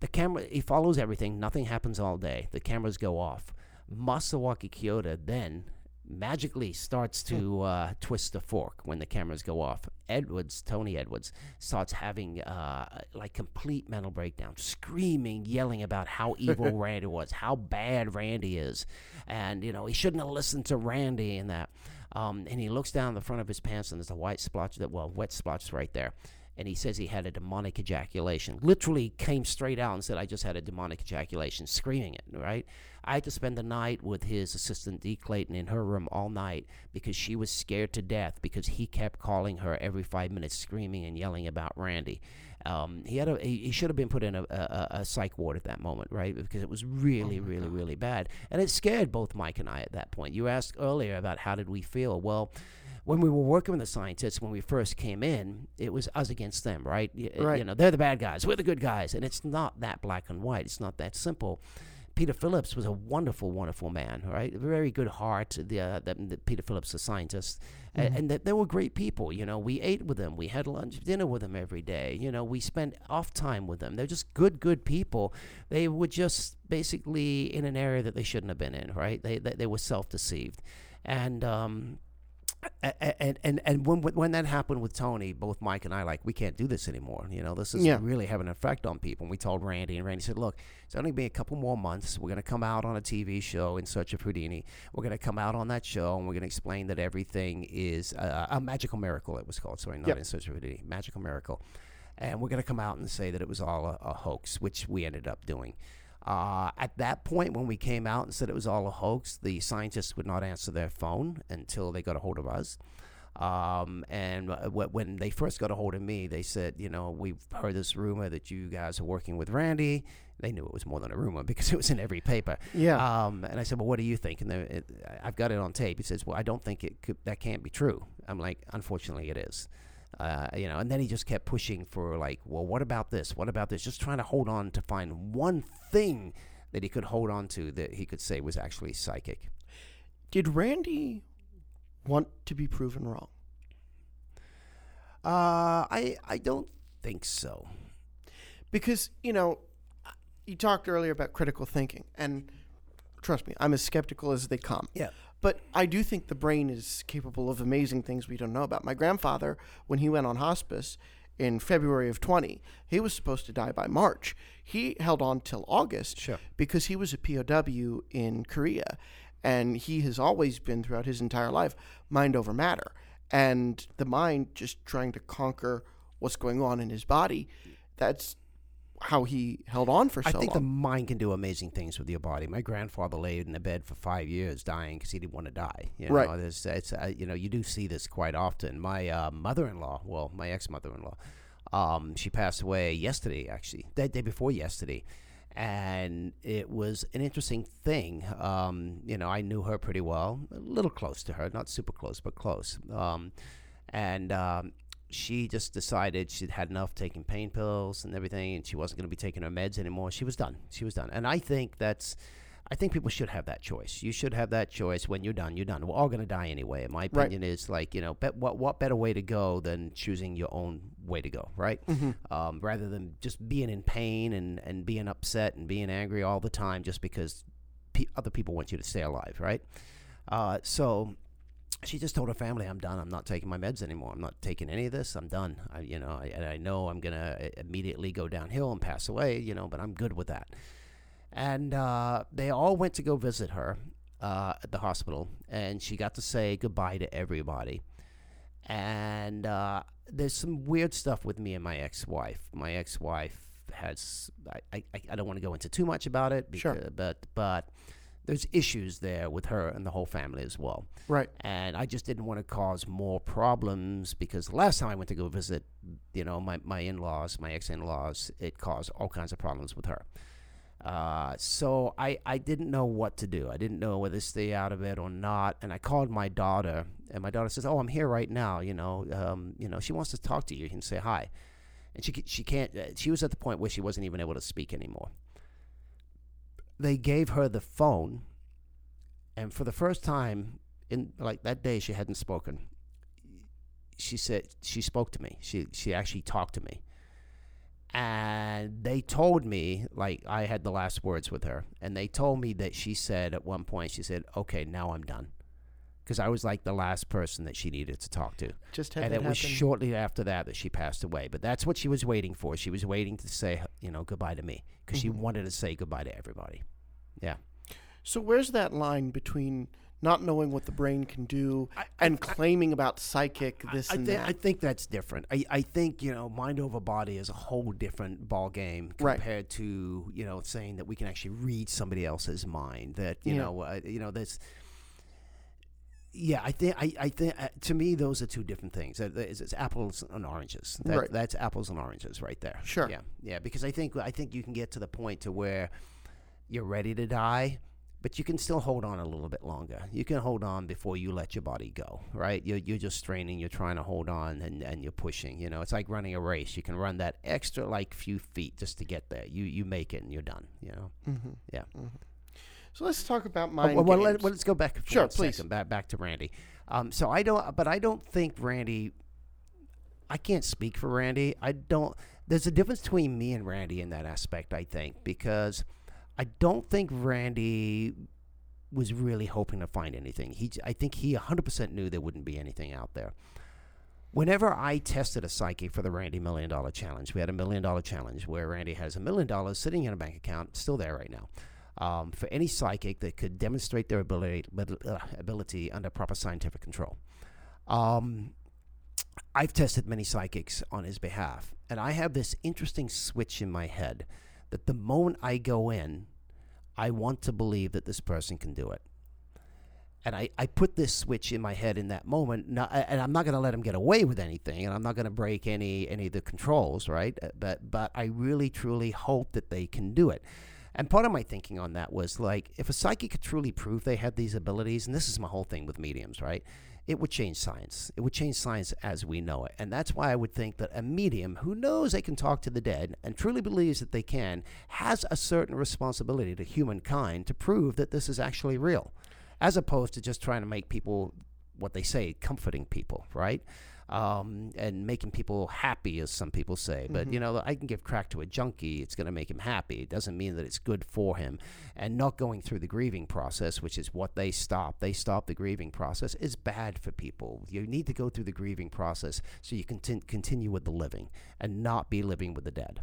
the camera, he follows everything. Nothing happens all day. The cameras go off. Masuaki Kiyota then magically starts to uh, twist the fork when the cameras go off. Edwards, Tony Edwards, starts having uh, like complete mental breakdown, screaming, yelling about how evil Randi was, how bad Randi is, and you know he shouldn't have listened to Randi and that. Um, and he looks down the front of his pants and there's a white splotch that well, wet splotch right there. And he says he had a demonic ejaculation. Literally came straight out and said, "I just had a demonic ejaculation," screaming it. Right? I had to spend the night with his assistant Dee Clayton in her room all night because she was scared to death because he kept calling her every five minutes, screaming and yelling about Randi. Um, he had a he, should have been put in a, a, a psych ward at that moment, right? Because it was really, really, really bad, and it scared both Mike and I at that point. You asked earlier about how did we feel. Well, when we were working with the scientists when we first came in, it was us against them, right? Y- Right. You know, they're the bad guys, we're the good guys, and it's not that black and white. It's not that simple. Peter Phillips was a wonderful, wonderful man, right? Very good heart. The, uh, the, the Peter Phillips, the scientist, A- and, that they were great people. You know, we ate with them, we had lunch, dinner with them every day. You know, we spent off time with them. They're just good, good people. They were just basically in an area that they shouldn't have been in, right? They they, they were self deceived, and um, and and and when when that happened with Tony, both Mike and I like we can't do this anymore. You know, this is Yeah. really having an effect on people. And we told Randi, and Randi said, "Look, it's only be a couple more months. We're going to come out on a TV show in search of Houdini. We're going to come out on that show, and we're going to explain that everything is a, a magical miracle. It was called sorry, not Yep. in search of Houdini, magical miracle." And we're going to come out and say that it was all a, a hoax, which we ended up doing. Uh, at that point, when we came out and said it was all a hoax, the scientists would not answer their phone until they got a hold of us. Um, and wh- when they first got a hold of me, they said, you know, we've heard this rumor that you guys are working with Randi. They knew it was more than a rumor because it was in every paper. Yeah. Um, and I said, well, what do you think? And it, I've got it on tape. He says, well, I don't think it could, that can't be true. I'm like, unfortunately, it is. Uh, you know, and then he just kept pushing for like, well, what about this? What about this? Just trying to hold on to find one thing that he could hold on to that he could say was actually psychic. Did Randi want to be proven wrong? Uh, I I don't think so. Because, you know, you talked earlier about critical thinking, and trust me, I'm as skeptical as they come. Yeah. But I do think the brain is capable of amazing things we don't know about. My grandfather, when he went on hospice in February of 20, he was supposed to die by March. He held on till August Sure. because he was a POW in Korea. And he has always been, throughout his entire life, mind over matter. And the mind just trying to conquer what's going on in his body. That's how he held on for so long. I think the mind can do amazing things with your body. My grandfather laid in a bed for five years, dying because he didn't want to die. You Right. Know, there's, it's, uh, you know, you do see this quite often. My uh, mother-in-law, well, my ex-mother-in-law, um, she passed away yesterday, actually, the day before yesterday, and it was an interesting thing. Um, you know, I knew her pretty well, a little close to her, not super close, but close. Um, and um, she just decided she'd had enough taking pain pills and everything, and she wasn't going to be taking her meds anymore. She was done. She was done. And I think that's I think people should have that choice. You should have that choice. When you're done, you're done. We're all going to die anyway. And my Right. opinion is like you know, bet, what what better way to go than choosing your own way to go, right? Um, rather than just being in pain and and being upset and being angry all the time just because pe- other people want you to stay alive, right? Uh, so she just told her family, "I'm done. I'm not taking my meds anymore. I'm not taking any of this. I'm done. I, you know, I, and I know I'm gonna uh, immediately go downhill and pass away. You know, but I'm good with that." And uh, they all went to go visit her uh, at the hospital, and she got to say goodbye to everybody. And uh, there's some weird stuff with me and my ex-wife. My ex-wife has I, I, I don't want to go into too much about it, Sure. but but there's issues there with her and the whole family as well Right. and I just didn't want to cause more problems because the last time I went to go visit, you know, my, my in laws, my ex in laws, it caused all kinds of problems with her. Uh, so I, I didn't know what to do. I didn't know whether to stay out of it or not. And I called my daughter, and my daughter says, "Oh, I'm here right now. You know, um, you know, she wants to talk to you and say hi." And she she can't. Uh, she was at the point where she wasn't even able to speak anymore. They gave her the phone, and for the first time in like that day, she hadn't spoken. She said she spoke to me. She she actually talked to me and they told me like I had the last words with her, and they told me that she said at one point she said, "Okay, now I'm done," because I was like the last person that she needed to talk to, Just had and it was shortly after that that she passed away. But that's what she was waiting for. She was waiting to say, you know, goodbye to me because she Mhm. wanted to say goodbye to everybody. Yeah, So where's that line between not knowing what the brain can do and claiming about psychic this I, and thi- that? I think that's different. I, I think you know, mind over body is a whole different ball game Right. compared to you know saying that we can actually read somebody else's mind. That you Yeah. know, uh, you know, that's. Yeah, I think I, I think uh, to me those are two different things. Uh, It's, it's apples and oranges. That, Right. That's apples and oranges right there. Sure. Yeah, yeah. Because I think I think you can get to the point to where you're ready to die, but you can still hold on a little bit longer. You can hold on before you let your body go, right? You're, you're just straining, you're trying to hold on, and, and you're pushing. You know, it's like running a race. You can run that extra like few feet just to get there. You you make it and you're done. You know, mm-hmm. yeah. So let's talk about Uh, mind well, well, games. let, us go back. For Sure, please. second, Back back to Randi. Um, so I don't, but I don't think Randi. I can't speak for Randi. I don't. There's a difference between me and Randi in that aspect. I think because I don't think Randi was really hoping to find anything. He, I think he 100% knew there wouldn't be anything out there. Whenever I tested a psychic for the Randi Million Dollar Challenge, we had a million dollar challenge where Randi has a million dollars sitting in a bank account, still there right now, um, for any psychic that could demonstrate their ability, uh, ability under proper scientific control. Um, I've tested many psychics on his behalf, and I have this interesting switch in my head that the moment I go in, I want to believe that this person can do it. And I, I put this switch in my head in that moment, and I'm not going to let him get away with anything, and I'm not going to break any any of the controls, right? Uh, But but I really truly hope that they can do it. And part of my thinking on that was like, if a psychic could truly prove they had these abilities, and this is my whole thing with mediums, right? It would change science. It would change science as we know it. And that's why I would think that a medium who knows they can talk to the dead and truly believes that they can has a certain responsibility to humankind to prove that this is actually real, as opposed to just trying to make people what they say, comforting people, right? Um, and making people happy, as some people say. But you know, I can give crack to a junkie; it's going to make him happy. It doesn't mean that it's good for him. And not going through the grieving process, which is what they stop. They stop the grieving process. is bad for people. You need to go through the grieving process so you can tin- continue with the living and not be living with the dead.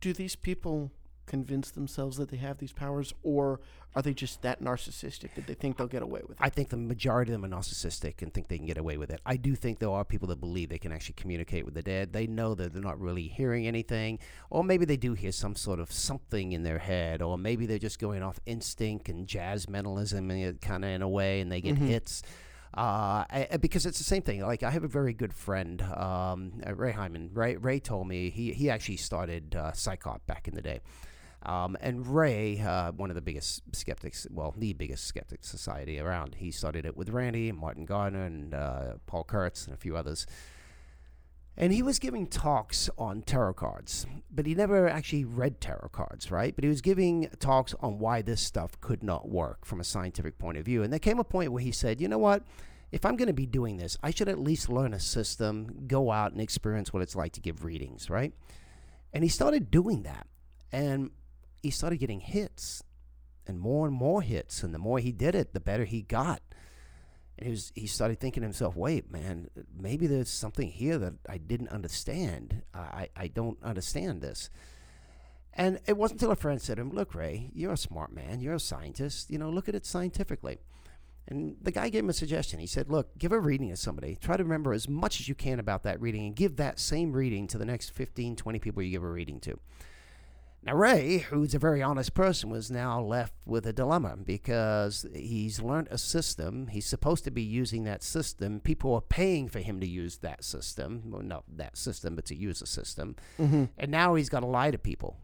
do these people convince themselves that they have these powers, or are they just that narcissistic that they think they'll get away with it? I think the majority of them are narcissistic and think they can get away with it. I do think there are people that believe they can actually communicate with the dead. They know that they're not really hearing anything, or maybe they do hear some sort of something in their head, or maybe they're just going off instinct and jazz mentalism kind of in a way, and they get hits. Uh, I- I- because it's the same thing. Like I have a very good friend, um, uh, Ray Hyman. Ray Ray told me he he actually started uh, CSICOP back in the day. Um, and Ray, uh, one of the biggest skeptics, well, the biggest skeptic society around, he started it with Randi, Martin Gardner, and uh, Paul Kurtz, and a few others. And he was giving talks on tarot cards, but he never actually read tarot cards, right? But he was giving talks on why this stuff could not work from a scientific point of view. And there came a point where he said, you know what? If I'm going to be doing this, I should at least learn a system, go out and experience what it's like to give readings, right? And he started doing that. And he started getting hits and more and more hits. And the more he did it, the better he got. And he was he started thinking to himself, wait, man, maybe there's something here that I didn't understand. I, I don't understand this. And it wasn't until a friend said to him, Look, Ray, you're a smart man, you're a scientist, you know, look at it scientifically. And the guy gave him a suggestion. He said, Look, give a reading to somebody. Try to remember as much as you can about that reading and give that same reading to the next 15, 20 people you give a reading to. Now, Ray, who's a very honest person, was now left with a dilemma because he's learned a system. He's supposed to be using that system. People are paying for him to use that system. Well, not that system, but to use a system. Mm-hmm. And now he's got to lie to people.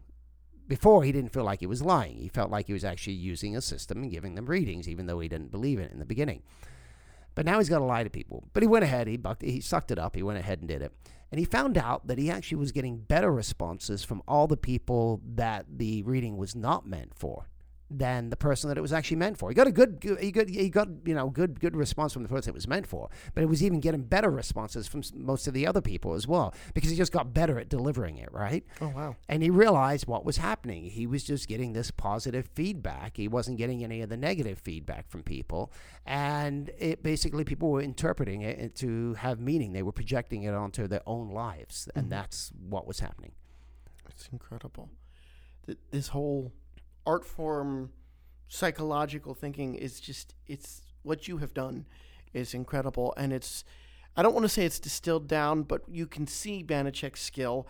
Before, he didn't feel like he was lying. He felt like he was actually using a system and giving them readings, even though he didn't believe in it in the beginning. But now he's got to lie to people. But he went ahead, he, bucked, he sucked it up, he went ahead and did it. And he found out that he actually was getting better responses from all the people that the reading was not meant for than the person that it was actually meant for. He got a good, he got, he got you know good good response from the person it was meant for, but it was even getting better responses from most of the other people as well because he just got better at delivering it, right? Oh wow! And he realized what was happening. He was just getting this positive feedback. He wasn't getting any of the negative feedback from people, and it basically people were interpreting it to have meaning. They were projecting it onto their own lives, and Mhm. that's what was happening. It's incredible. Th- This whole art form, psychological thinking is just, it's what you have done is incredible. And it's, I don't want to say it's distilled down, but you can see Banachek's skill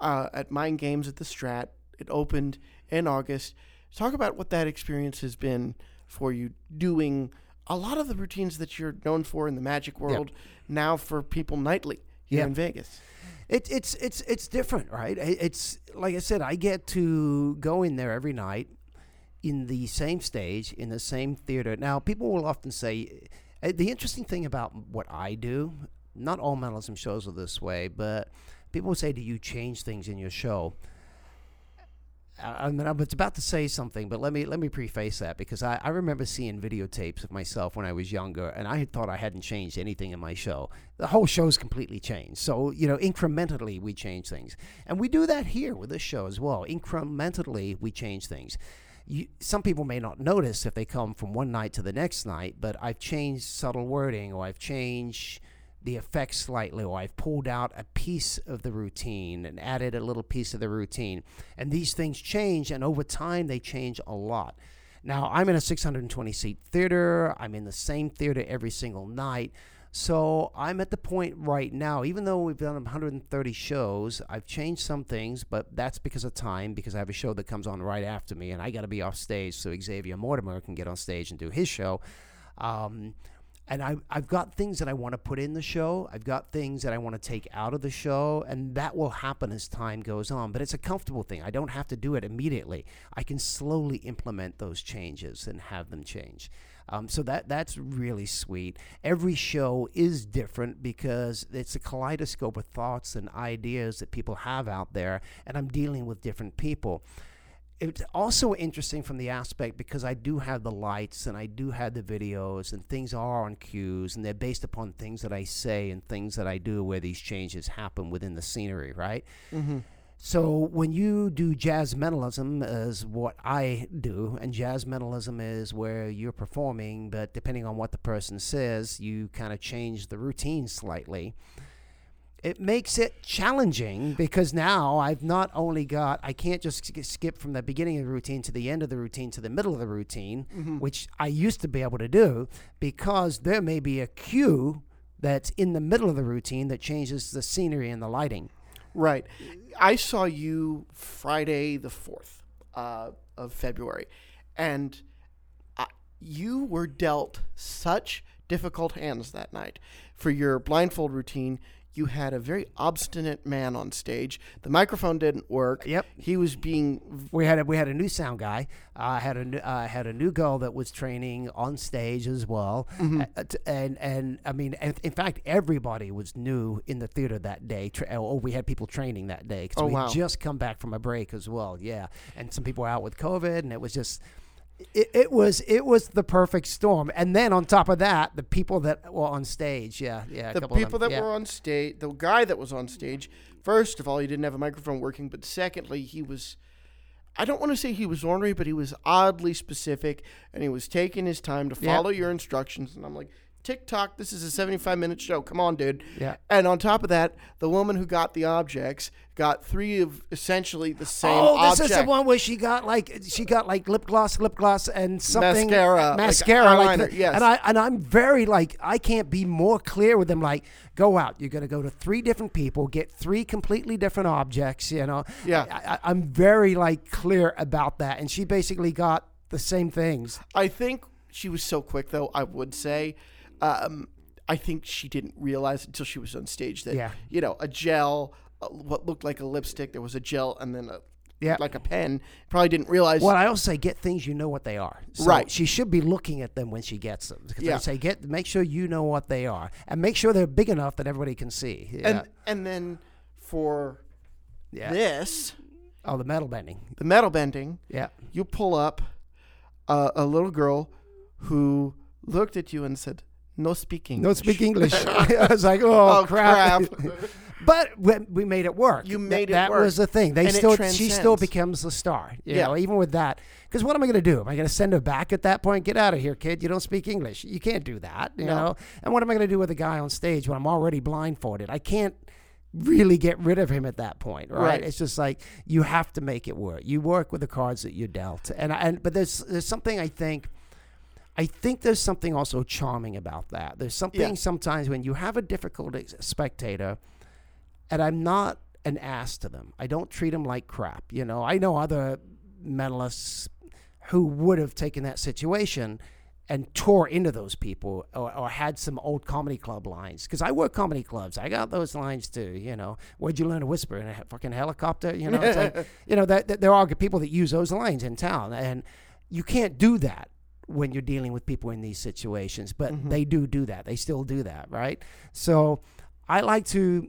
uh, at Mind Games at the Strat. It opened in August. Talk about what that experience has been for you doing a lot of the routines that you're known for in the magic world now for people nightly here Yeah. in Vegas. It, it's it's it's different, right? It's like I said, I get to go in there every night in the same stage in the same theater. Now, people will often say uh, the interesting thing about what I do. Not all mentalism shows are this way, but people will say, "Do you change things in your show?" I mean, I was about to say something, but let me let me preface that because I, I remember seeing videotapes of myself when I was younger, and I had thought I hadn't changed anything in my show. The whole show's completely changed. So you know, incrementally we change things, and we do that here with this show as well. Incrementally we change things. You, some people may not notice if they come from one night to the next night, but I've changed subtle wording or I've changed the effects slightly, or I've pulled out a piece of the routine and added a little piece of the routine. And these things change, and over time, they change a lot. Now, I'm in a 620 seat theater, I'm in the same theater every single night. So I'm at the point right now, even though we've done 130 shows, I've changed some things, but that's because of time, because I have a show that comes on right after me, and I got to be off stage so Xavier Mortimer can get on stage and do his show. Um, and I, I've got things that I want to put in the show. I've got things that I want to take out of the show, and that will happen as time goes on. But it's a comfortable thing. I don't have to do it immediately. I can slowly implement those changes and have them change. Um, so that that's really sweet. Every show is different because it's a kaleidoscope of thoughts and ideas that people have out there, and I'm dealing with different people it's also interesting from the aspect because I do have the lights and I do have the videos and things are on cues and they're based upon things that I say and things that I do where these changes happen within the scenery, right? Mm-hmm. So when you do jazz mentalism as what I do, and jazz mentalism is where you're performing, but depending on what the person says, you kind of change the routine slightly it makes it challenging because now I've not only got I can't just skip from the beginning of the routine to the end of the routine to the middle of the routine, Mm-hmm. which I used to be able to do because there may be a cue that's in the middle of the routine that changes the scenery and the lighting. Right. I saw you Friday the 4th uh, of February, and I, you were dealt such difficult hands that night. For your blindfold routine, you had a very obstinate man on stage. The microphone didn't work. Yep. He was being We had a, we had a new sound guy. I had a new, uh, had a new girl that was training on stage as well. Mm-hmm. Uh, t- and and I mean, in fact, everybody was new in the theater that day. Tra- or we had people training that day because Oh, we wow. just come back from a break as well. Yeah, and some people were out with COVID, and it was just. It, it was it was the perfect storm, and then on top of that, the people that were on stage, yeah, yeah, a the people that yeah. were on stage, the guy that was on stage, first of all, he didn't have a microphone working, but secondly, he was I don't want to say he was ornery, but he was oddly specific and he was taking his time to follow your instructions and I'm like, TikTok, this is a 75 minute show. Come on, dude. Yeah. And on top of that, the woman who got the objects got three of essentially the same Oh, this object. is the one where she got like she got like lip gloss, lip gloss, and something Mascara, mascara, like, eyeliner, the- yes. And I and I'm very like I can't be more clear with them. Like, go out. You're gonna go to three different people, get three completely different objects. You know. Yeah. I, I'm very like clear about that, and she basically got the same things. I think she was so quick, though. I would say, um, I think she didn't realize until she was on stage that Yeah. you know a gel, uh, what looked like a lipstick, there was a gel, and then a Yeah. like a pen. Probably didn't realize. Well, I also say get things you know what they are. So Right. She should be looking at them when she gets them. Because Yeah. I say get make sure you know what they are, and make sure they're big enough that everybody can see. Yeah. and and then for yeah. this, oh, the metal bending. the metal bending, Yeah. you pull up uh, a little girl who looked at you and said, "No speak English." No speak English. I was like, oh, Oh, crap. crap. but we, we made it work. You Th- made it That work. was the thing. They And still, she still becomes the star. You Yeah. know, even with that. Because what am I going to do? Am I going to send her back at that point? Get out of here, kid. You don't speak English. You can't do that. You No. know. And what am I going to do with a guy on stage when I'm already blindfolded? I can't really get rid of him at that point, right? Right. It's just like you have to make it work. You work with the cards that you're dealt, and and but there's there's something I think. I think there's something also charming about that. There's something Yeah. sometimes when you have a difficult ex- spectator, and I'm not an ass to them. I don't treat them like crap. You know, I know other mentalists who would have taken that situation and tore into those people or, or had some old comedy club lines because I work comedy clubs. I got those lines too. You know, where'd you learn to whisper in a fucking helicopter? You know, it's like, you know that, that there are people that use those lines in town, and you can't do that when you're dealing with people in these situations. But mm-hmm. they do do that. They still do that, right? So I like to.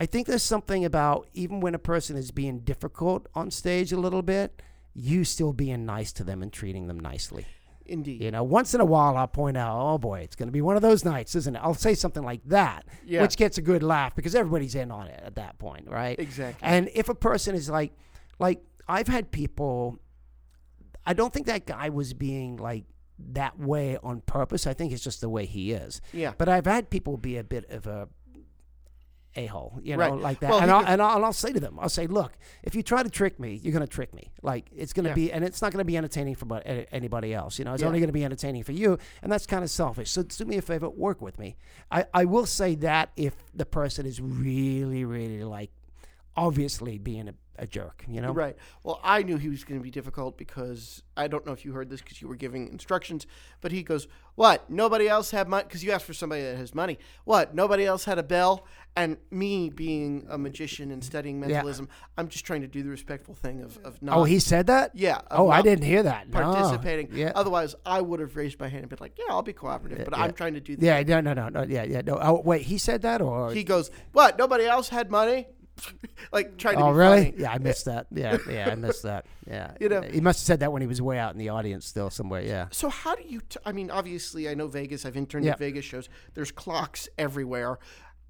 I think there's something about even when a person is being difficult on stage a little bit, you still being nice to them and treating them nicely. Indeed. You know, once in a while I'll point out, oh boy, it's going to be one of those nights, isn't it? I'll say something like that, Yeah. which gets a good laugh because everybody's in on it at that point, right? Exactly. And if a person is like, like I've had people, I don't think that guy was being like that way on purpose. I think it's just the way he is. Yeah. But I've had people be a bit of a a hole, you know, Right. like that. Well, and, I'll, could- and, I'll, and I'll say to them, I'll say, look, if you try to trick me, you're going to trick me. Like it's going to Yeah. be, and it's not going to be entertaining for anybody else. You know, it's Yeah. only going to be entertaining for you, and that's kind of selfish. So do me a favor, work with me. I, I will say that if the person is really, really like obviously being a, a jerk, you know, Right. Well, I knew he was going to be difficult because I don't know if you heard this because you were giving instructions, but he goes, "What? Nobody else had money?" Because you asked for somebody that has money. What? Nobody else had a bell? And me being a magician and studying Yeah. mentalism, I'm just trying to do the respectful thing of of oh, not. Oh, he said that. Yeah. Oh, I didn't hear that. No. Participating. Yeah. Otherwise, I would have raised my hand and been like, "Yeah, I'll be cooperative," but I'm trying to do. The Yeah, no, no, no, no, yeah, yeah, no. Oh, wait, he said that, or He goes, "What? Nobody else had money?" like trying to Oh, really? funny. Yeah, I missed that. Yeah, yeah, I missed that. Yeah, You know- he must have said that when he was way out in the audience, still somewhere. Yeah. So how do you? T- I mean, obviously, I know Vegas. I've interned Yeah. at Vegas shows. There's clocks everywhere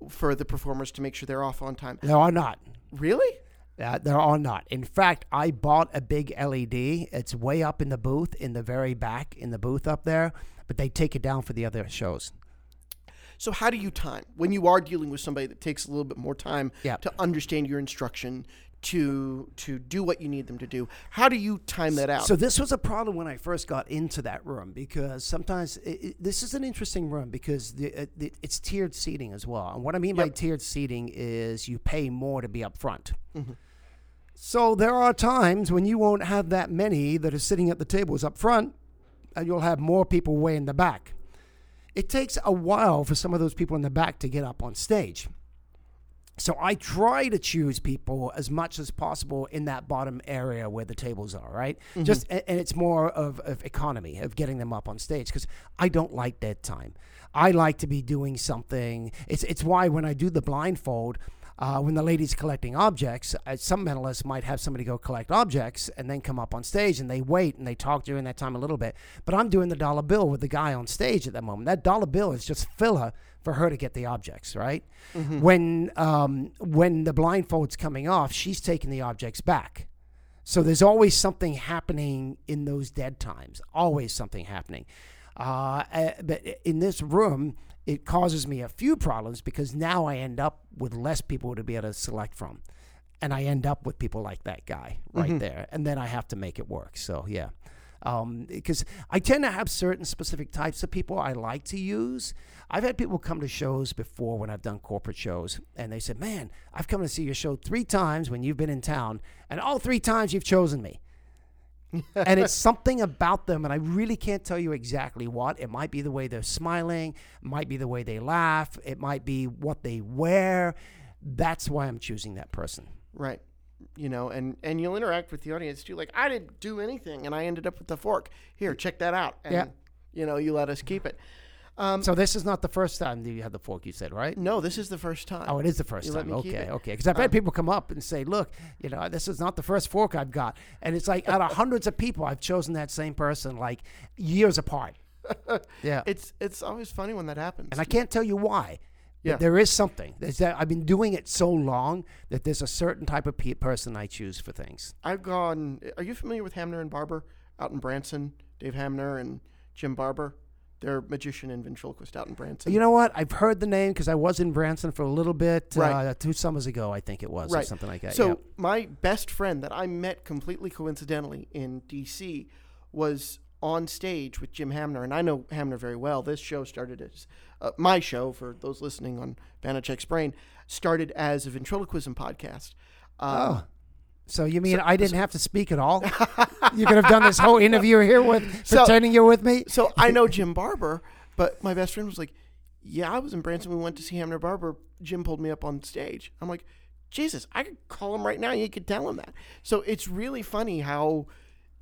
for the performers to make sure they're off on time. There are not. Really? Uh, there are not. In fact, I bought a big LED. It's way up in the booth, in the very back, in the booth up there. But they take it down for the other shows. So how do you time when you are dealing with somebody that takes a little bit more time Yeah. to understand your instruction to to do what you need them to do? How do you time that out? So this was a problem when I first got into that room because sometimes it, it, this is an interesting room because the, uh, the, it's tiered seating as well. And what I mean by tiered seating is you pay more to be up front. So there are times when you won't have that many that are sitting at the tables up front, and you'll have more people way in the back. It takes a while for some of those people in the back to get up on stage. So I try to choose people as much as possible in that bottom area where the tables are, right? Mm-hmm. Just and it's more of, of economy of getting them up on stage because I don't like dead time. I like to be doing something. It's it's why when I do the blindfold, uh, when the lady's collecting objects, uh, some mentalists might have somebody go collect objects and then come up on stage and they wait and they talk during that time a little bit. But I'm doing the dollar bill with the guy on stage at that moment. That dollar bill is just filler for her to get the objects, right? When um, when the blindfold's coming off, she's taking the objects back. So there's always something happening in those dead times. Always something happening. Uh, uh, but in this room, it causes me a few problems because now I end up with less people to be able to select from, and I end up with people like that guy right mm-hmm. there, and then I have to make it work. So yeah. Um, because I tend to have certain specific types of people I like to use. I've had people come to shows before when I've done corporate shows, and they said, "Man, I've come to see your show three times when you've been in town, and all three times you've chosen me." And it's something about them, and I really can't tell you exactly what. It might be the way they're smiling, it might be the way they laugh, it might be what they wear. That's why I'm choosing that person. Right. You know, and and you'll interact with the audience too. Like I didn't do anything, and I ended up with the fork. Here, check that out. And, Yeah. You know, you let us keep it. Um, So this is not the first time that you had the fork, you said, right? no, this is the first time. Oh, it is the first You let time. me keep Okay, it. okay. Because I've had people come up and say, "Look, you know, this is not the first fork I've got," and it's like out of hundreds of people, I've chosen that same person like years apart. Yeah, It's it's always funny when that happens. and I can't tell you why. but Yeah. there is something. There's that I've been doing it so long that there's a certain type of pe- person I choose for things. I've gone. Are you familiar with Hamner and Barber out in Branson? Dave Hamner and Jim Barber. They're magician and ventriloquist out in Branson. You know what? I've heard the name because I was in Branson for a little bit Right. uh, two summers ago, I think it was, or something like that. So yeah. my best friend that I met completely coincidentally in D.C. was on stage with Jim Hamner, and I know Hamner very well. This show started as uh, my show for those listening on Banachek's Brain started as a ventriloquism podcast. Um, Oh. So you mean I didn't have to speak at all? you could have done this whole interview here with So- pretending you're with me? So I know Jim Barber, but my best friend was like, "Yeah, I was in Branson. We went to see Hamner Barber. Jim pulled me up on stage." I'm like, "Jesus, I could call him right now. You could tell him that." So it's really funny how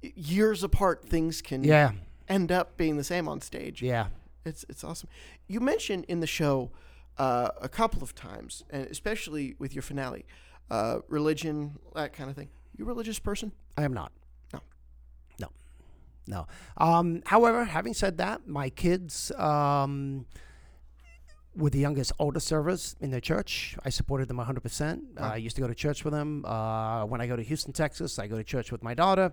years apart things can Yeah. end up being the same on stage. Yeah. It's it's awesome. You mentioned in the show uh, a couple of times, and especially with your finale, uh, religion, that kind of thing. You a religious person? I am not. No. No. No. Um, however, having said that, my kids um, were the youngest altar servers in their church. I supported them 100%. Uh, I used to go to church with them. Uh, when I go to Houston, Texas, I go to church with my daughter.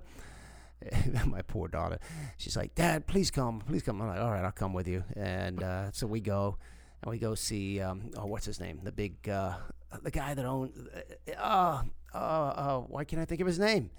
my poor daughter. She's like, Dad, please come, please come. I'm like, all right, I'll come with you. And uh, so we go, and we go see, um, oh, what's his name? The big, uh, the guy that owns, uh, uh, uh, why can't I think of his name?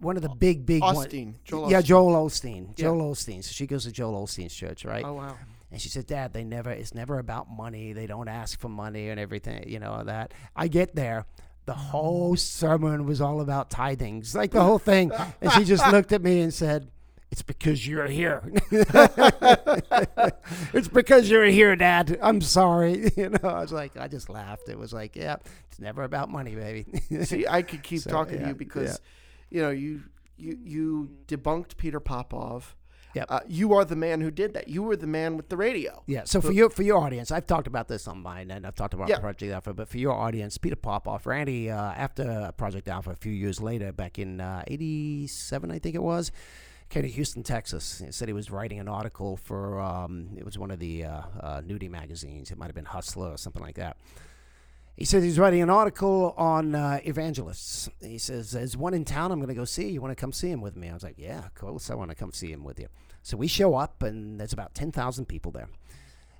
One of the big, big one- Osteen, Joel yeah, Osteen. Joel Osteen. Yeah. Joel Osteen. So she goes to Joel Osteen's church, right? Oh wow. And she says, Dad, they never, it's never about money. They don't ask for money and everything, you know, that. I get there. The whole sermon was all about tithings, like the whole thing. And she just looked at me and said, It's because you're here. it's because you're here, Dad. I'm sorry. You know, I was like, I just laughed. It was like, yeah, it's never about money, baby. See, I could keep So, talking to you because, you know, you you you debunked Peter Popoff. Yep. Uh, you are the man who did that. You were the man with the radio. Yeah. So for your for your audience, I've talked about this on mine, and I've talked about Yeah. Project Alpha. But for your audience, Peter Popoff, Randi, uh, after Project Alpha, a few years later, back in uh, '87, I think it was, to Houston, Texas. He said he was writing an article for um, it was one of the uh, uh, nudie magazines. It might have been Hustler or something like that. He said he's writing an article on uh, evangelists. He says, There's one in town I'm going to go see. You want to come see him with me? I was like, Yeah, of course, I want to come see him with you. So we show up, and there's about 10,000 people there.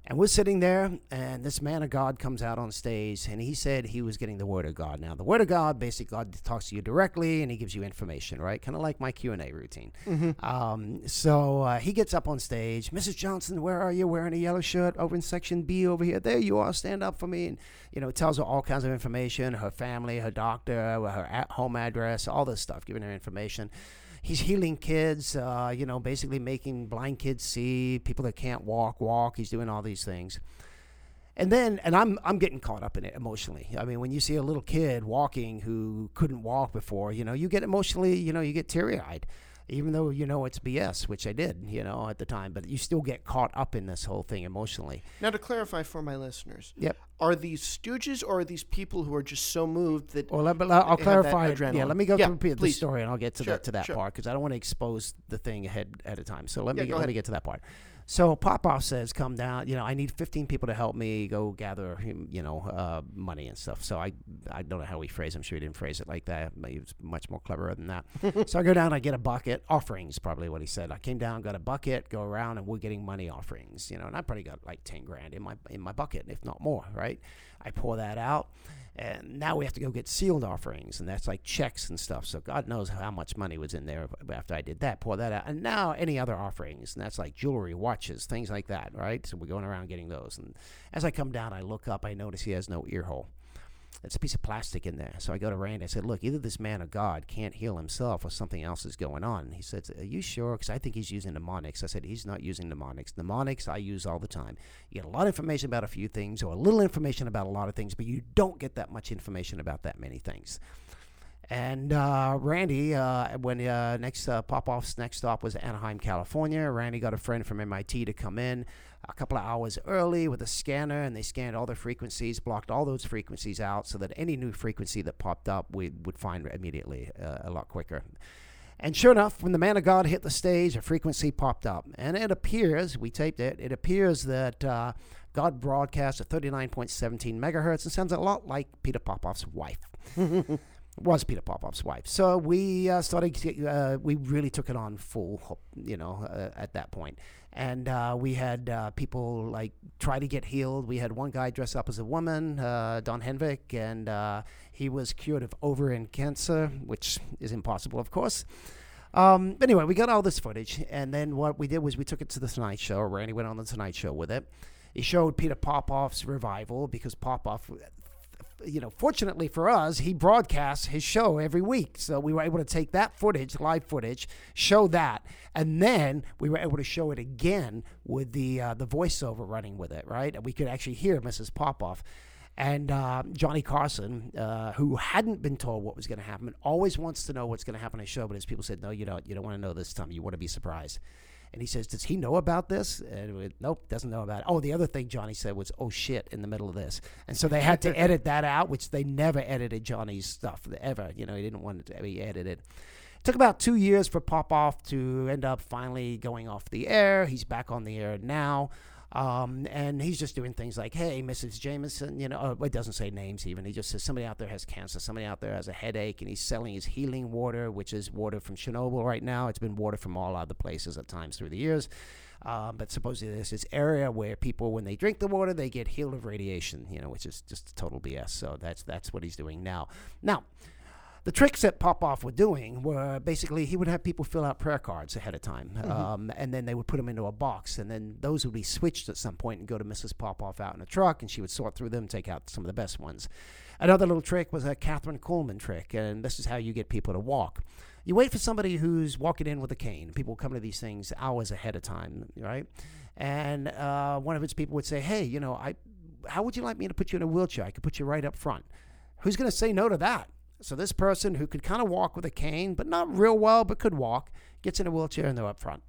And we're sitting there, and this man of God comes out on stage, and he said he was getting the Word of God. Now, the Word of God, basically, God talks to you directly, and He gives you information, right? Kind of like my Q and A routine. Um, so uh, he gets up on stage. Mrs. Johnson, where are you? Wearing a yellow shirt over in section B over here. There you are. Stand up for me. And you know, tells her all kinds of information: her family, her doctor, her at home address, all this stuff, giving her information. He's healing kids, uh, you know, basically making blind kids see, people that can't walk walk. He's doing all these things. and then and I'm I'm getting caught up in it emotionally. I mean, when you see a little kid walking who couldn't walk before, you know, you get emotionally, you know, you get teary eyed even though you know it's BS, which I did, you know, at the time, but you still get caught up in this whole thing emotionally. Now, to clarify for my listeners, Yep. are these stooges or are these people who are just so moved that? Well, let, I'll They have that clarify. Yeah, let me go Yeah, through the story, and I'll get to Sure, that to that sure. part because I don't want to expose the thing ahead at a time. So let Yeah, me go let ahead. me get to that part. So Popoff says, "Come down. You know, I need 15 people to help me go gather, you know, uh, money and stuff." So I I don't know how he phrased. it. I'm sure he didn't phrase it like that. He was much more cleverer than that. so I go down. I get a bucket. Offerings, probably what he said. I came down, got a bucket, go around, and we're getting money offerings. You know, and I probably got like 10 grand in my in my bucket, if not more. Right. I pour that out. And now we have to go get sealed offerings, and that's like checks and stuff. So God knows how much money was in there after I did that. Pour that out, and now any other offerings, and that's like jewelry, watches, things like that, right? So we're going around getting those. And as I come down, I look up, I notice he has no ear hole. It's a piece of plastic in there. So I go to Randi. I said, "Look, either this man of God can't heal himself, or something else is going on." He said, "Are you sure?" Because I think he's using mnemonics. I said, "He's not using mnemonics. Mnemonics I use all the time. You get a lot of information about a few things, or a little information about a lot of things, but you don't get that much information about that many things." And uh, Randi, uh, when uh, next uh, Popoff's next stop was Anaheim, California, Randi got a friend from MIT to come in a couple of hours early with a scanner, and they scanned all the frequencies, blocked all those frequencies out, so that any new frequency that popped up, we would find immediately uh, a lot quicker. And sure enough, when the man of God hit the stage, a frequency popped up. And it appears, we taped it, it appears that uh, God broadcast at 39.17 megahertz and sounds a lot like Peter Popoff's wife. was Peter Popoff's wife. So we uh, started, to- uh, we really took it on full, you know, uh, at that point. And uh, we had uh, people like try to get healed. We had one guy dress up as a woman, uh, Don Henvick, and he was cured of ovarian cancer, which is impossible, of course. Um, anyway, we got all this footage, and then what we did was we took it to the Tonight Show. Randi went on the Tonight Show with it. He showed Peter Popoff's revival because Popoff, you know, fortunately for us, he broadcasts his show every week. So we were able to take that footage, live footage, show that, and then we were able to show it again with the uh, the voiceover running with it, right? And we could actually hear Mrs. Popoff. And uh, Johnny Carson, uh, who hadn't been told what was going to happen, always wants to know what's going to happen on his show. But his people said, "No, you don't. You don't want to know this time. You want to be surprised." And he says, "Does he know about this?" And we, nope, doesn't know about it. Oh, the other thing Johnny said was, "Oh shit!" in the middle of this, and so they had to edit that out, which they never edited Johnny's stuff ever. You know, he didn't want it to be edited. It took about two years for Popoff to end up finally going off the air. He's back on the air now. Um, and he's just doing things like, hey, Mrs. Jameson, you know, uh, it doesn't say names even. He just says somebody out there has cancer, somebody out there has a headache, and he's selling his healing water, which is water from Chernobyl right now. It's been water from all other places at times through the years. Um, but supposedly there's this area where people, when they drink the water, they get healed of radiation, you know, which is just total BS. So that's that's what he's doing now. Now, the tricks that Popoff were doing were basically he would have people fill out prayer cards ahead of time, um, and then they would put them into a box, and then those would be switched at some point and go to Mrs. Popoff out in a truck, and she would sort through them, take out some of the best ones. Another little trick was a Kathryn Kuhlman trick, and this is how you get people to walk. You wait for somebody who's walking in with a cane. People come to these things hours ahead of time, right? And uh, one of its people would say, "Hey, you know, I, how would you like me to put you in a wheelchair? I could put you right up front." Who's going to say no to that? So this person who could kind of walk with a cane, but not real well, but could walk, gets in a wheelchair and they're up front.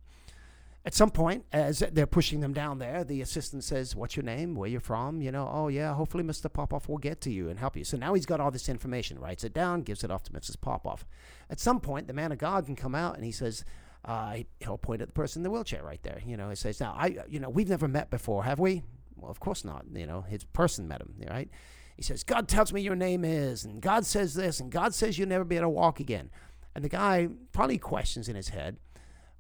At some point, as they're pushing them down there, the assistant says, "What's your name? Where you from? You know, oh yeah, hopefully Mr. Popoff will get to you and help you." So now he's got all this information, writes it down, gives it off to Mrs. Popoff. At some point, the man of God can come out and he says, uh, he'll point at the person in the wheelchair right there. You know, he says, "Now, I, you know, we've never met before, have we?" Well, of course not. You know, his person met him, right? He says, God tells me your name is, and God says this, and God says you'll never be able to walk again. And the guy probably questions in his head,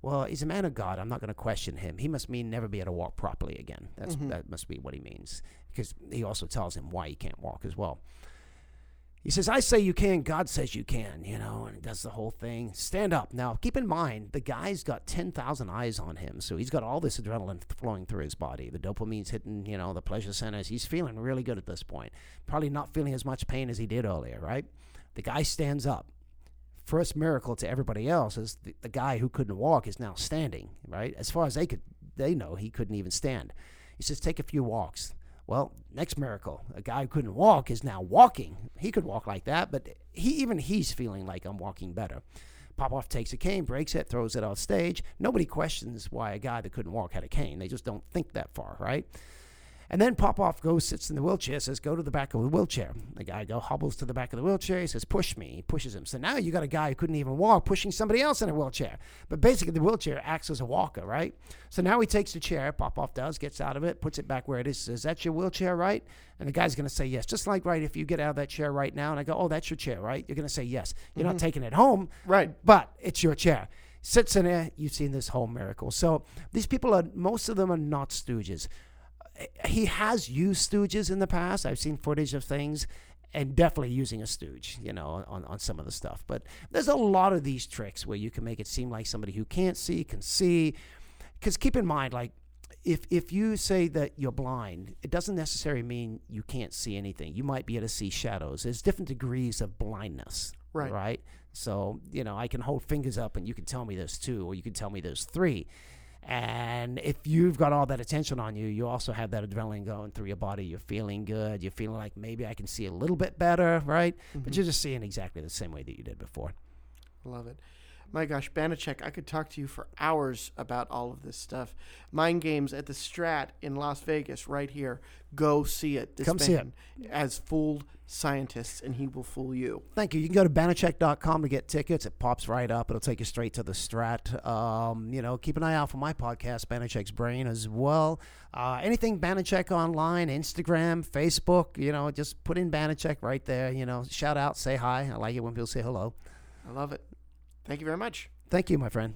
well, he's a man of God. I'm not going to question him. He must mean never be able to walk properly again. That's, mm-hmm. That must be what he means. Because he also tells him why he can't walk as well. He says, I say you can, God says you can, you know, and does the whole thing. Stand up. Now, keep in mind, the guy's got 10,000 eyes on him, so he's got all this adrenaline flowing through his body. The dopamine's hitting, you know, the pleasure centers. He's feeling really good at this point. Probably not feeling as much pain as he did earlier, right? The guy stands up. First miracle to everybody else is the, the guy who couldn't walk is now standing, right? As far as they could, they know he couldn't even stand. He says, take a few walks. Well, next miracle, a guy who couldn't walk is now walking. He could walk like that, but he even he's feeling like I'm walking better. Popoff takes a cane, breaks it, throws it off stage. Nobody questions why a guy that couldn't walk had a cane. They just don't think that far, right? And then Popoff goes, sits in the wheelchair, says, go to the back of the wheelchair. The guy go hobbles to the back of the wheelchair. He says, push me. He pushes him. So now you got a guy who couldn't even walk pushing somebody else in a wheelchair. But basically, the wheelchair acts as a walker, right? So now he takes the chair, Popoff does, gets out of it, puts it back where it is. Says, That's your wheelchair, right? And the guy's going to say yes. Just like, right, if you get out of that chair right now and I go, oh, that's your chair, right? You're going to say yes. You're not mm-hmm. taking it home. Right. But it's your chair. Sits in there, you've seen this whole miracle. So these people are, most of them are not stooges he has used stooges in the past. I've seen footage of things and definitely using a stooge, you know, on, on some of the stuff. But there's a lot of these tricks where you can make it seem like somebody who can't see can see. Because keep in mind, like, if, if you say that you're blind, it doesn't necessarily mean you can't see anything. You might be able to see shadows. There's different degrees of blindness. Right. Right. So, you know, I can hold fingers up and you can tell me there's two, or you can tell me there's three. And if you've got all that attention on you, you also have that adrenaline going through your body. You're feeling good. You're feeling like maybe I can see a little bit better, right? But mm-hmm. you're just seeing exactly the same way that you did before. Love it. My gosh, Banachek, I could talk to you for hours about all of this stuff. Mind Games at the Strat in Las Vegas, right here. Go see it. This Come see man Has fooled scientists, and he will fool you. Thank you. You can go to banachek.com to get tickets. It pops right up. It'll take you straight to the Strat. Um, you know, keep an eye out for my podcast, Banachek's Brain, as well. Uh, anything Banachek online, Instagram, Facebook, you know, just put in Banachek right there. You know, shout out, say hi. I like it when people say hello. I love it. Thank you very much. Thank you, my friend.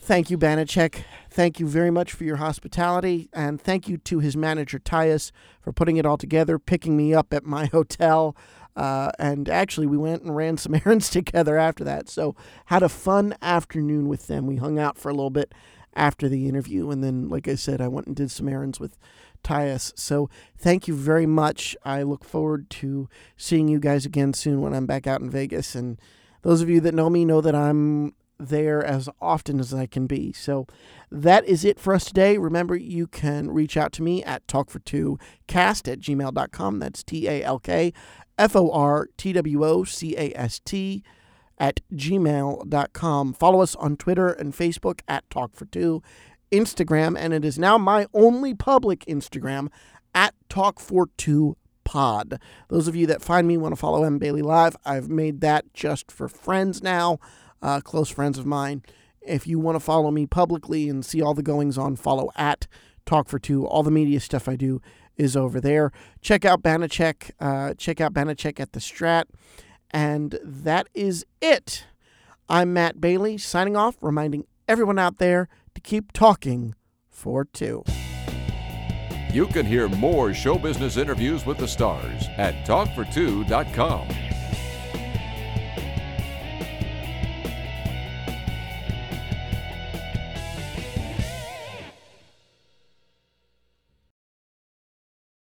Thank you, Banachek. Thank you very much for your hospitality, and thank you to his manager Tyus for putting it all together, picking me up at my hotel, uh, and actually we went and ran some errands together after that. So had a fun afternoon with them. We hung out for a little bit after the interview, and then, like I said, I went and did some errands with Tyus. So thank you very much. I look forward to seeing you guys again soon when I'm back out in Vegas, and those of you that know me know that I'm there as often as I can be. So that is it for us today. Remember, you can reach out to me at talkfor2cast at gmail.com. That's T A L K F O R T W O C A S T at gmail.com. Follow us on Twitter and Facebook at talkfor2, Instagram, and it is now my only public Instagram at talkfor2pod. Those of you that find me want to follow M. Bailey Live, I've made that just for friends now uh, close friends of mine. If you want to follow me publicly and see all the goings on, follow at Talk for Two. All the media stuff I do is over there. Check out Banachek. Uh, check out Banachek at the Strat. And that is it. I'm Matt Bailey signing off, reminding everyone out there to keep talking for two. You can hear more show business interviews with the stars at talkfor2.com.